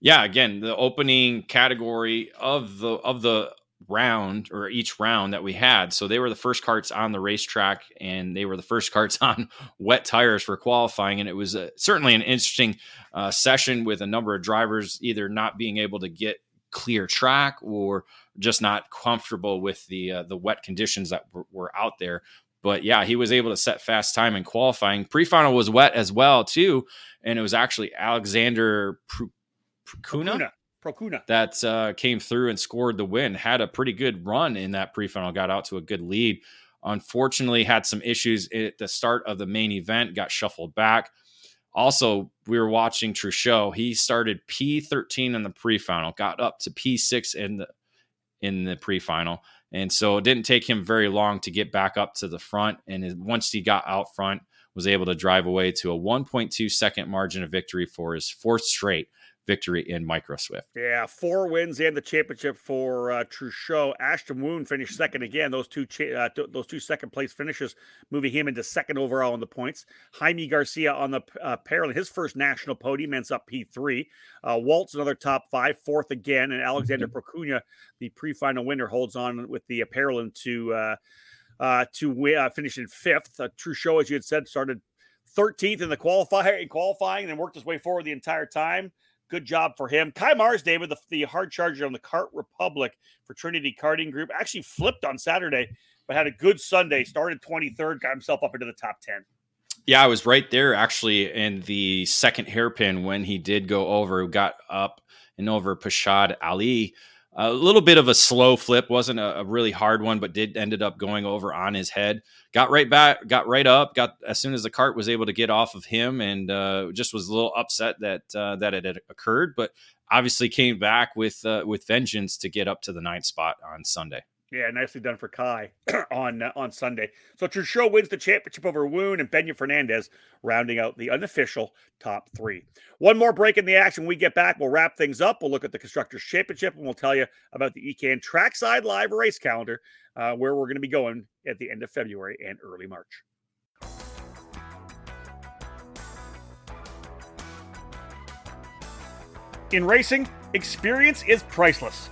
B: Yeah, again, the opening category of the of the round or each round that we had. So they were the first carts on the racetrack and they were the first carts on wet tires for qualifying. And it was a, certainly an interesting uh, session with a number of drivers either not being able to get clear track or just not comfortable with the uh, the wet conditions that were, were, out there. But yeah, he was able to set fast time in qualifying. Pre-final was wet as well too, and it was actually Alexander Procuna. Procuna. That uh, came through and scored the win. Had a pretty good run in that pre-final. Got out to a good lead. Unfortunately, had some issues at the start of the main event. Got shuffled back. Also, we were watching Truchot. He started P13 in the pre-final, got up to P6 in the in the pre-final, and so it didn't take him very long to get back up to the front. And once he got out front, was able to drive away to a 1.2 second margin of victory for his fourth straight victory in Micro Swift.
A: Yeah, four wins and the championship for uh, Truchot. Ashton Woon finished second again. Those two cha- uh, t- those two second place finishes, moving him into second overall in the points. Jaime Garcia on the uh, Parolin, his first national podium, ends up P three. Uh, Waltz another top five, fourth again, and Alexander mm-hmm. Procuna, the pre-final winner, holds on with the apparel to uh, uh, to uh, finish in fifth. Uh, Truchot, as you had said, started 13th in the qualifier and qualifying and worked his way forward the entire time. Good job for him. Kai Mars, David, the, the hard charger on the Kart Republic for Trinity Karting Group, actually flipped on Saturday, but had a good Sunday. Started 23rd, got himself up into the top 10.
B: Yeah, I was right there actually in the second hairpin when he did go over, got up and over Pashad Ali a little bit of a slow flip wasn't a, a, really hard one but did ended up going over on his head. Got right back got right up got as soon as the cart was able to get off of him and uh, just was a little upset that uh, that it had occurred but obviously came back with uh, with vengeance to get up to the ninth spot on sunday
A: yeah, nicely done for Kai on uh, on Sunday. So Truchot wins the championship over Woon and Benya Fernandez, rounding out the unofficial top three. One more break in the action. When we get back, we'll wrap things up. We'll look at the Constructors Championship and we'll tell you about the EKN Trackside Live race calendar, uh, where we're going to be going at the end of February and early March. In racing, experience is priceless.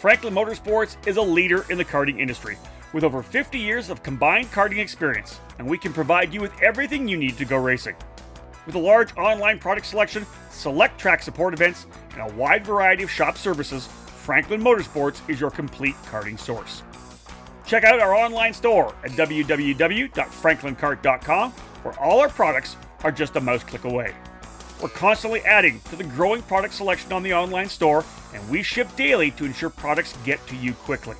A: Franklin Motorsports is a leader in the karting industry with over 50 years of combined karting experience, and we can provide you with everything you need to go racing. With a large online product selection, select track support events, and a wide variety of shop services, Franklin Motorsports is your complete karting source. Check out our online store at www.franklinkart.com, where all our products are just a mouse click away. We're constantly adding to the growing product selection on the online store, and we ship daily to ensure products get to you quickly.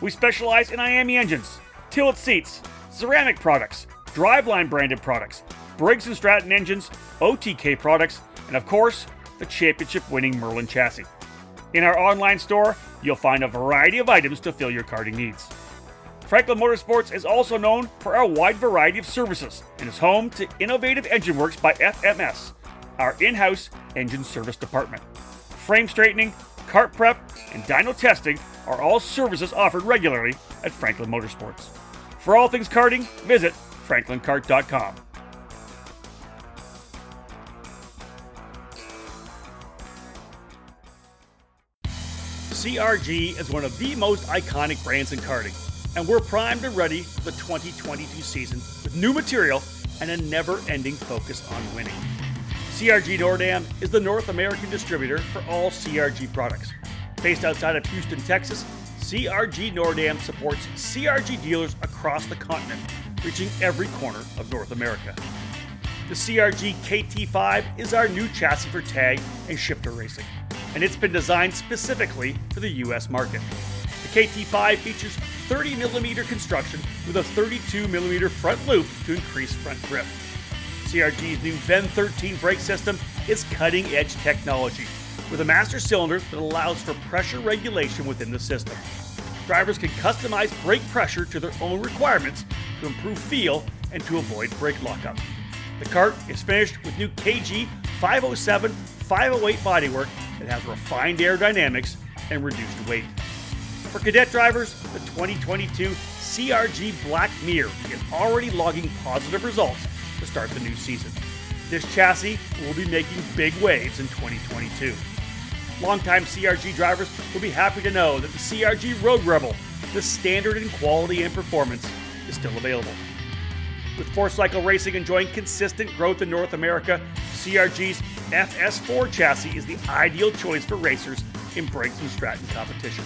A: We specialize in IAME engines, tilt seats, ceramic products, driveline branded products, Briggs & Stratton engines, OTK products, and of course, the championship winning Merlin chassis. In our online store, you'll find a variety of items to fill your karting needs. Franklin Motorsports is also known for our wide variety of services and is home to Innovative Engine Works by FMS, our in house engine service department. Frame straightening, cart prep, and dyno testing are all services offered regularly at Franklin Motorsports. For all things karting, visit franklinkart.com. CRG is one of the most iconic brands in karting, and we're primed and ready for the 2022 season with new material and a never ending focus on winning. CRG Nordam is the North American distributor for all CRG products. Based outside of Houston, Texas, CRG Nordam supports CRG dealers across the continent, reaching every corner of North America. The CRG KT5 is our new chassis for tag and shifter racing, and it's been designed specifically for the US market. The KT5 features 30mm construction with a 32mm front loop to increase front grip. CRG's new VEN 13 brake system is cutting edge technology with a master cylinder that allows for pressure regulation within the system. Drivers can customize brake pressure to their own requirements to improve feel and to avoid brake lockup. The cart is finished with new KG 507 508 bodywork that has refined aerodynamics and reduced weight. For cadet drivers, the 2022 CRG Black Mirror is already logging positive results to start the new season. This chassis will be making big waves in 2022. Longtime CRG drivers will be happy to know that the CRG Road Rebel, the standard in quality and performance, is still available. With four cycle racing enjoying consistent growth in North America, CRG's FS4 chassis is the ideal choice for racers in Briggs and Stratton competition.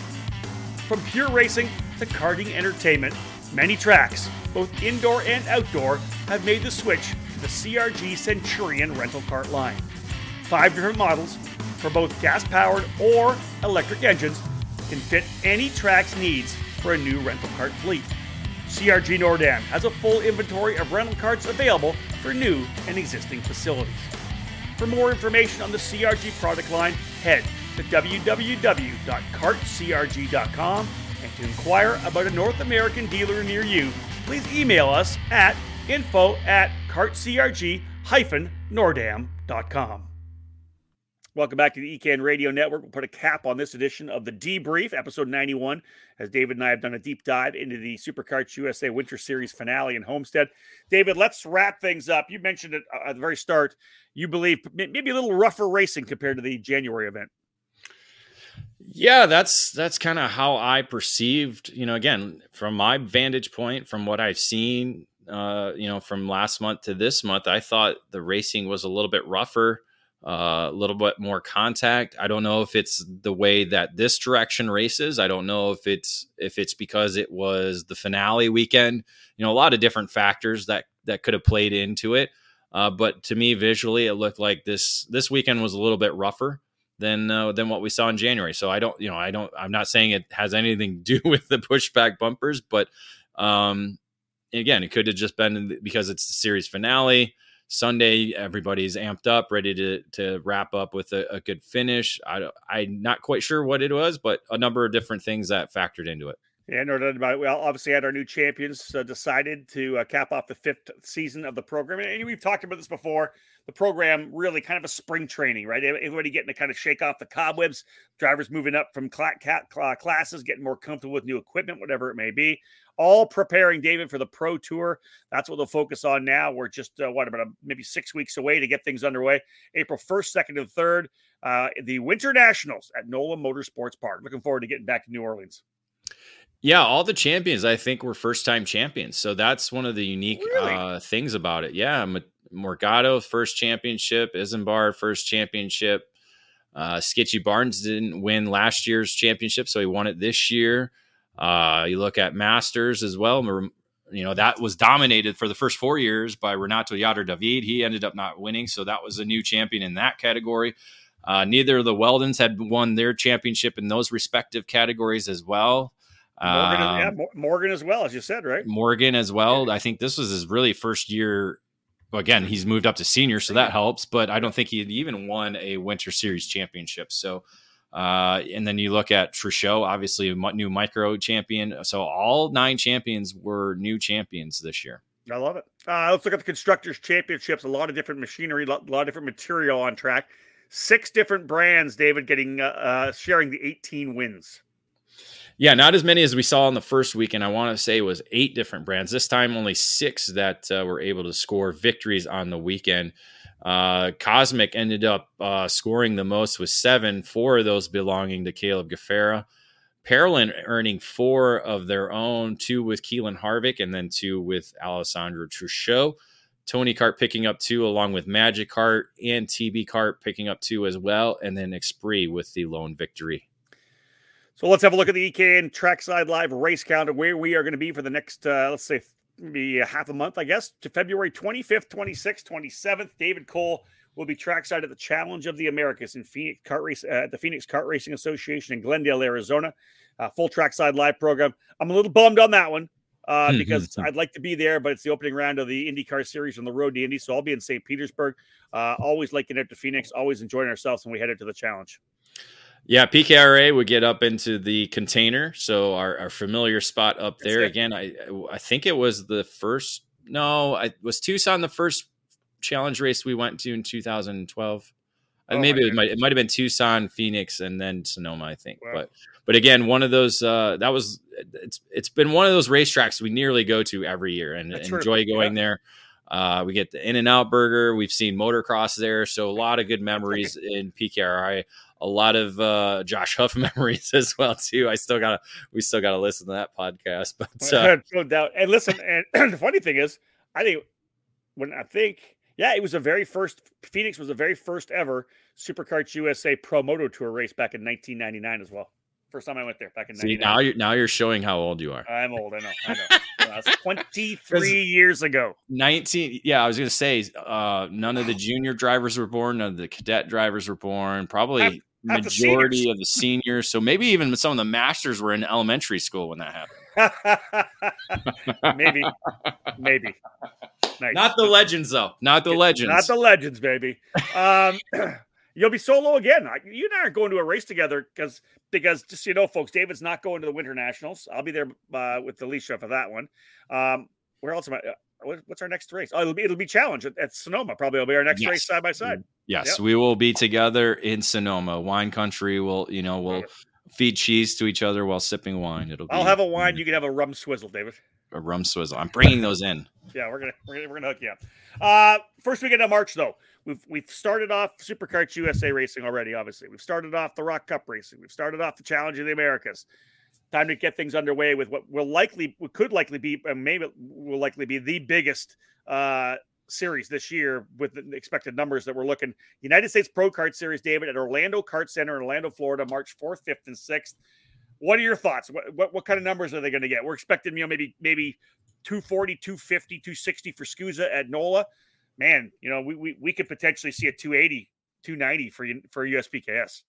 A: From pure racing to karting entertainment, many tracks, both indoor and outdoor, have made the switch to the CRG Centurion rental cart line. Five different models for both gas powered or electric engines can fit any track's needs for a new rental cart fleet. CRG Nordam has a full inventory of rental carts available for new and existing facilities. For more information on the CRG product line, head to www.kartcrg.com and to inquire about a North American dealer near you, please email us at info at kartcrg-nordam.com. Welcome back to the EKN Radio Network. We'll put a cap on this edition of the Debrief, episode 91, as David and I have done a deep dive into the SuperKarts USA Winter Series finale in Homestead. David, let's wrap things up. You mentioned it uh, at the very start. You believe maybe a little rougher racing compared to the January event.
B: Yeah, that's that's kind of how I perceived, you know, again, from my vantage point, from what I've seen, uh, you know, from last month to this month, I thought the racing was a little bit rougher uh, a little bit more contact. I don't know if it's the way that this direction races. I don't know if it's if it's because it was the finale weekend. You know, a lot of different factors that that could have played into it. Uh, but to me, visually, it looked like this this weekend was a little bit rougher than uh, than what we saw in January. So I don't, you know, I don't. I'm not saying it has anything to do with the pushback bumpers, but um, again, it could have just been because it's the series finale. Sunday, everybody's amped up, ready to to wrap up with a, a good finish. I, I'm not quite sure what it was, but a number of different things that factored into it.
A: Yeah, no doubt about it. We obviously had our new champions uh, decided to uh, cap off the fifth season of the program. And we've talked about this before. The program really kind of a spring training, right? Everybody getting to kind of shake off the cobwebs, drivers moving up from cl- cl- classes, getting more comfortable with new equipment, whatever it may be all preparing David for the Pro Tour. That's what they'll focus on now. We're just, uh, what, about a, maybe six weeks away to get things underway. April 1st, 2nd, and 3rd, uh, the Winter Nationals at NOLA Motorsports Park. Looking forward to getting back to New Orleans.
B: Yeah, all the champions I think were first time champions. So that's one of the unique
A: really?
B: uh, things about it. Yeah, Morgado first championship, Isambard first championship. Uh, Skitchy Barnes didn't win last year's championship, so he won it this year. Uh, you look at Masters as well. You know that was dominated for the first four years by Renato Yader David. He ended up not winning, so that was a new champion in that category. Uh, neither of the Wheldons had won their championship in those respective categories as well.
A: Morgan, um, yeah, Morgan as well, as you said, right?
B: Morgan as well. I think this was his really first year. Well, again, he's moved up to senior, so that helps. But I don't think he even won a Winter Series championship. So Uh, and then you look at Truchot, obviously a new micro champion. So all nine champions were new champions this year.
A: I love it. Uh, let's look at the constructors championships. A lot of different machinery, a lot, of different material on track. Six different brands, David, getting uh, uh, sharing the 18 wins.
B: Yeah, not as many as we saw in the first weekend. I want to say was eight different brands. This time, only six that uh, were able to score victories on the weekend. Uh, Kosmic ended up uh, scoring the most with seven, four of those belonging to Caleb Gafrarar. Parolin earning four of their own, two with Keelan Harvick, and then two with Alessandro Truchot. Tony Kart picking up two, along with Magic Cart and TB Kart picking up two as well, and then Exprit with the lone victory.
A: So let's have a look at the EKN Trackside Live race calendar, where we are going to be for the next, uh, let's say, maybe a half a month, I guess, to February 25th, 26th, 27th. David Cole will be trackside at the Challenge of the Americas in Phoenix Kart Race uh, at the Phoenix Kart Racing Association in Glendale, Arizona. Uh, full trackside live program. I'm a little bummed on that one uh, hmm, because. I'd like to be there, but it's the opening round of the IndyCar Series on the road to Indy, so I'll be in St. Petersburg. Uh, always liking it to Phoenix, always enjoying ourselves when we headed to the challenge.
B: Yeah, PKRA would get up into the container, so our, our familiar spot up there. Again, I I think it was the first. No, I was Tucson the first challenge race we went to in 2012. Uh, oh, maybe it might it might have been Tucson, Phoenix, and then Sonoma, I think. Wow. But but again, one of those uh, that was it's it's been one of those racetracks we nearly go to every year and, enjoy going yeah. there. Uh, we get the In-N-Out Burger. We've seen motocross there, so a lot of good memories in PKRA. A lot of uh, Josh Huff memories as well too. I still gotta, we still gotta listen to that podcast. But uh,
A: no doubt. And listen, and the funny thing is, I think when I think, yeah, it was the very first. Phoenix was the very first ever Superkarts USA Pro Moto Tour race back in 1999 as well. First time I went there back in. See
B: now you're now you're showing how old you are.
A: I'm old. I know. I know. That's 23 years ago.
B: 19. Yeah, I was gonna say uh, none of the junior drivers were born. None of the cadet drivers were born. Probably half, half majority the of the seniors. So maybe even some of the masters were in elementary school when that
A: happened. maybe, maybe.
B: Nice. Not the legends though. Not the legends.
A: Not the legends, baby. Um, You'll be solo again. You and I are going to a race together because because just so you know, folks, David's not going to the Winter Nationals. I'll be there uh, with Alicia for that one. Um, where else am I? Uh, what's our next race? Oh, it'll be it'll be challenge at, at Sonoma. Probably will be our next yes. race side by side.
B: Yes, yep. we will be together in Sonoma. Wine country. We'll you know we'll feed cheese to each other while sipping wine. It'll.
A: I'll have a wine. You can have a rum swizzle, David.
B: A rum swizzle. I'm bringing those in.
A: yeah, we're gonna we're gonna, we're gonna hook you up. Uh, first weekend of March though we've we've started off Superkarts USA racing already. Obviously, we've started off the ROK Cup racing. We've started off the Challenge of the Americas. Time to get things underway with what will likely, what could likely be, maybe will likely be the biggest uh, series this year with the expected numbers that we're looking. United States Pro Kart Series, David, at Orlando Kart Center in Orlando, Florida, March fourth, fifth, and sixth. What are your thoughts? What, what, what kind of numbers are they going to get? We're expecting, you know, maybe maybe 240, 250, 260 for SKUSA at NOLA man, you know, we, we, we could potentially see a 280, 290 for for USPKS.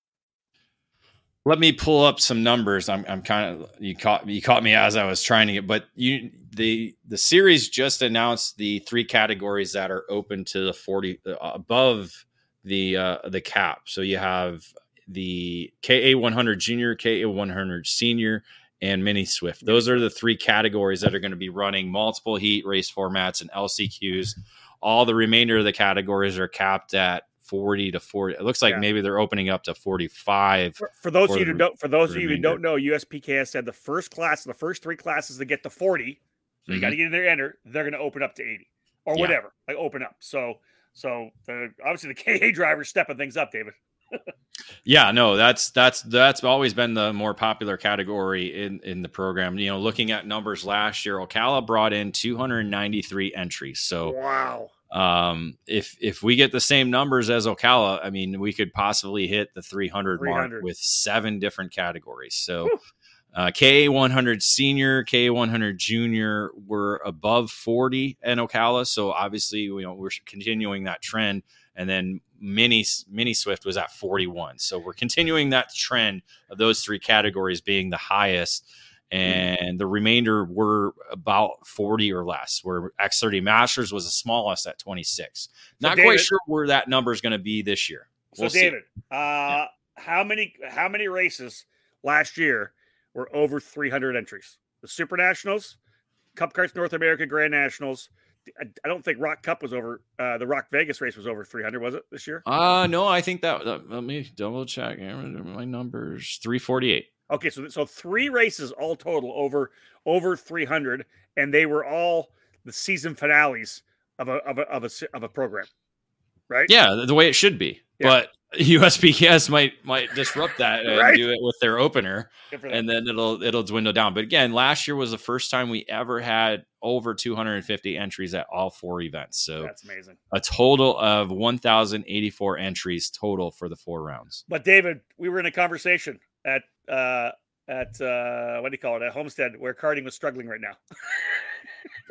B: Let me pull up some numbers. I'm, I'm kind of you caught you caught me as I was trying to get, but you the the series just announced the three categories that are open to the 40 uh, above the uh, the cap. So you have the KA 100 Junior, KA 100 Senior, and Mini Swift. Those are the three categories that are going to be running multiple heat race formats and LCQs all the remainder of the categories are capped at 40 to 40. It looks like yeah. maybe they're opening up to 45.
A: For, for those of you who don't, for those of you who don't know, USPKS said the first class, the first three classes that get to 40, so you mm-hmm. got to get in there, enter. They're going to open up to 80 or yeah. whatever, like open up. So, so the obviously the KA drivers stepping things up, David.
B: yeah, no, that's that's that's always been the more popular category in in the program. You know, looking at numbers last year, Ocala brought in 293 entries. So
A: wow.
B: Um, if if we get the same numbers as Ocala, I mean, we could possibly hit the 300, 300. mark with seven different categories. So. Uh, KA 100 senior, KA 100 junior were above 40 in Ocala. So obviously, you know, we're continuing that trend. And then mini mini Swift was at 41. So we're continuing that trend of those three categories being the highest. And the remainder were about 40 or less, where X30 Masters was the smallest at 26. So Not David, quite sure where that number is going to be this year.
A: We'll so, David, uh, yeah. how many how many races last year were over 300 entries? The Super Nationals, Cup Karts North America Grand Nationals. I, don't think ROK Cup was over. Uh, the ROK Vegas race was over 300, was it this year?
B: Uh no, I think that. that let me double check my numbers. 348.
A: Okay, so so three races all total over over 300, and they were all the season finales of a of a of a, of a program, right?
B: Yeah, the way it should be. Yeah. But USPS might might disrupt that and right? do it with their opener, and then it'll it'll dwindle down. But again, last year was the first time we ever had over 250 entries at all four events. So
A: that's amazing.
B: A total of 1,084 entries total for the four rounds.
A: But David, we were in a conversation at uh, at uh, what do you call it at Homestead where karting was struggling right now.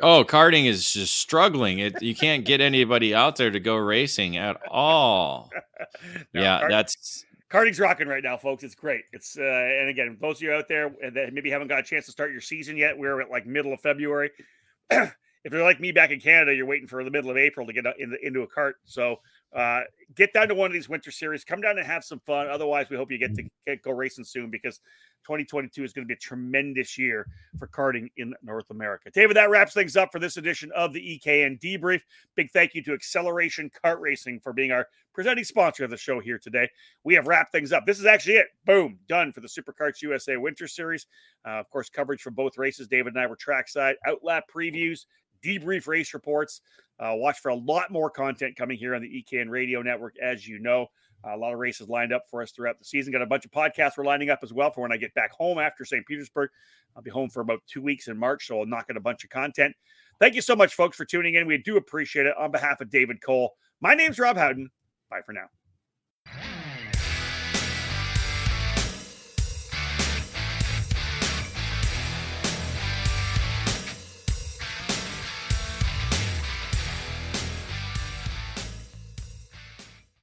B: oh, karting is just struggling. It you can't get anybody out there to go racing at all. no, yeah, that's
A: karting's rocking right now, folks. It's great. It's uh, and again, those of you out there that maybe haven't got a chance to start your season yet, we're at like middle of February. if you're like me back in Canada, you're waiting for the middle of April to get in the, into a kart. So uh, get down to one of these winter series. Come down and have some fun. Otherwise, we hope you get to get, go racing soon because 2022 is going to be a tremendous year for karting in North America. David, that wraps things up for this edition of the EKN Debrief. Big thank you to Acceleration Kart Racing for being our presenting sponsor of the show here today. We have wrapped things up. This is actually it. Boom, done for the SuperKarts USA Winter Series. Uh, of course, coverage for both races. David and I were trackside, outlap previews, debrief race reports. Uh, watch for a lot more content coming here on the EKN Radio Network, as you know. Uh, a lot of races lined up for us throughout the season. Got a bunch of podcasts we're lining up as well for when I get back home after St. Petersburg. I'll be home for about two weeks in March, so I'll knock out a bunch of content. Thank you so much, folks, for tuning in. We do appreciate it. On behalf of David Cole, my name's Rob Howden. Bye for now.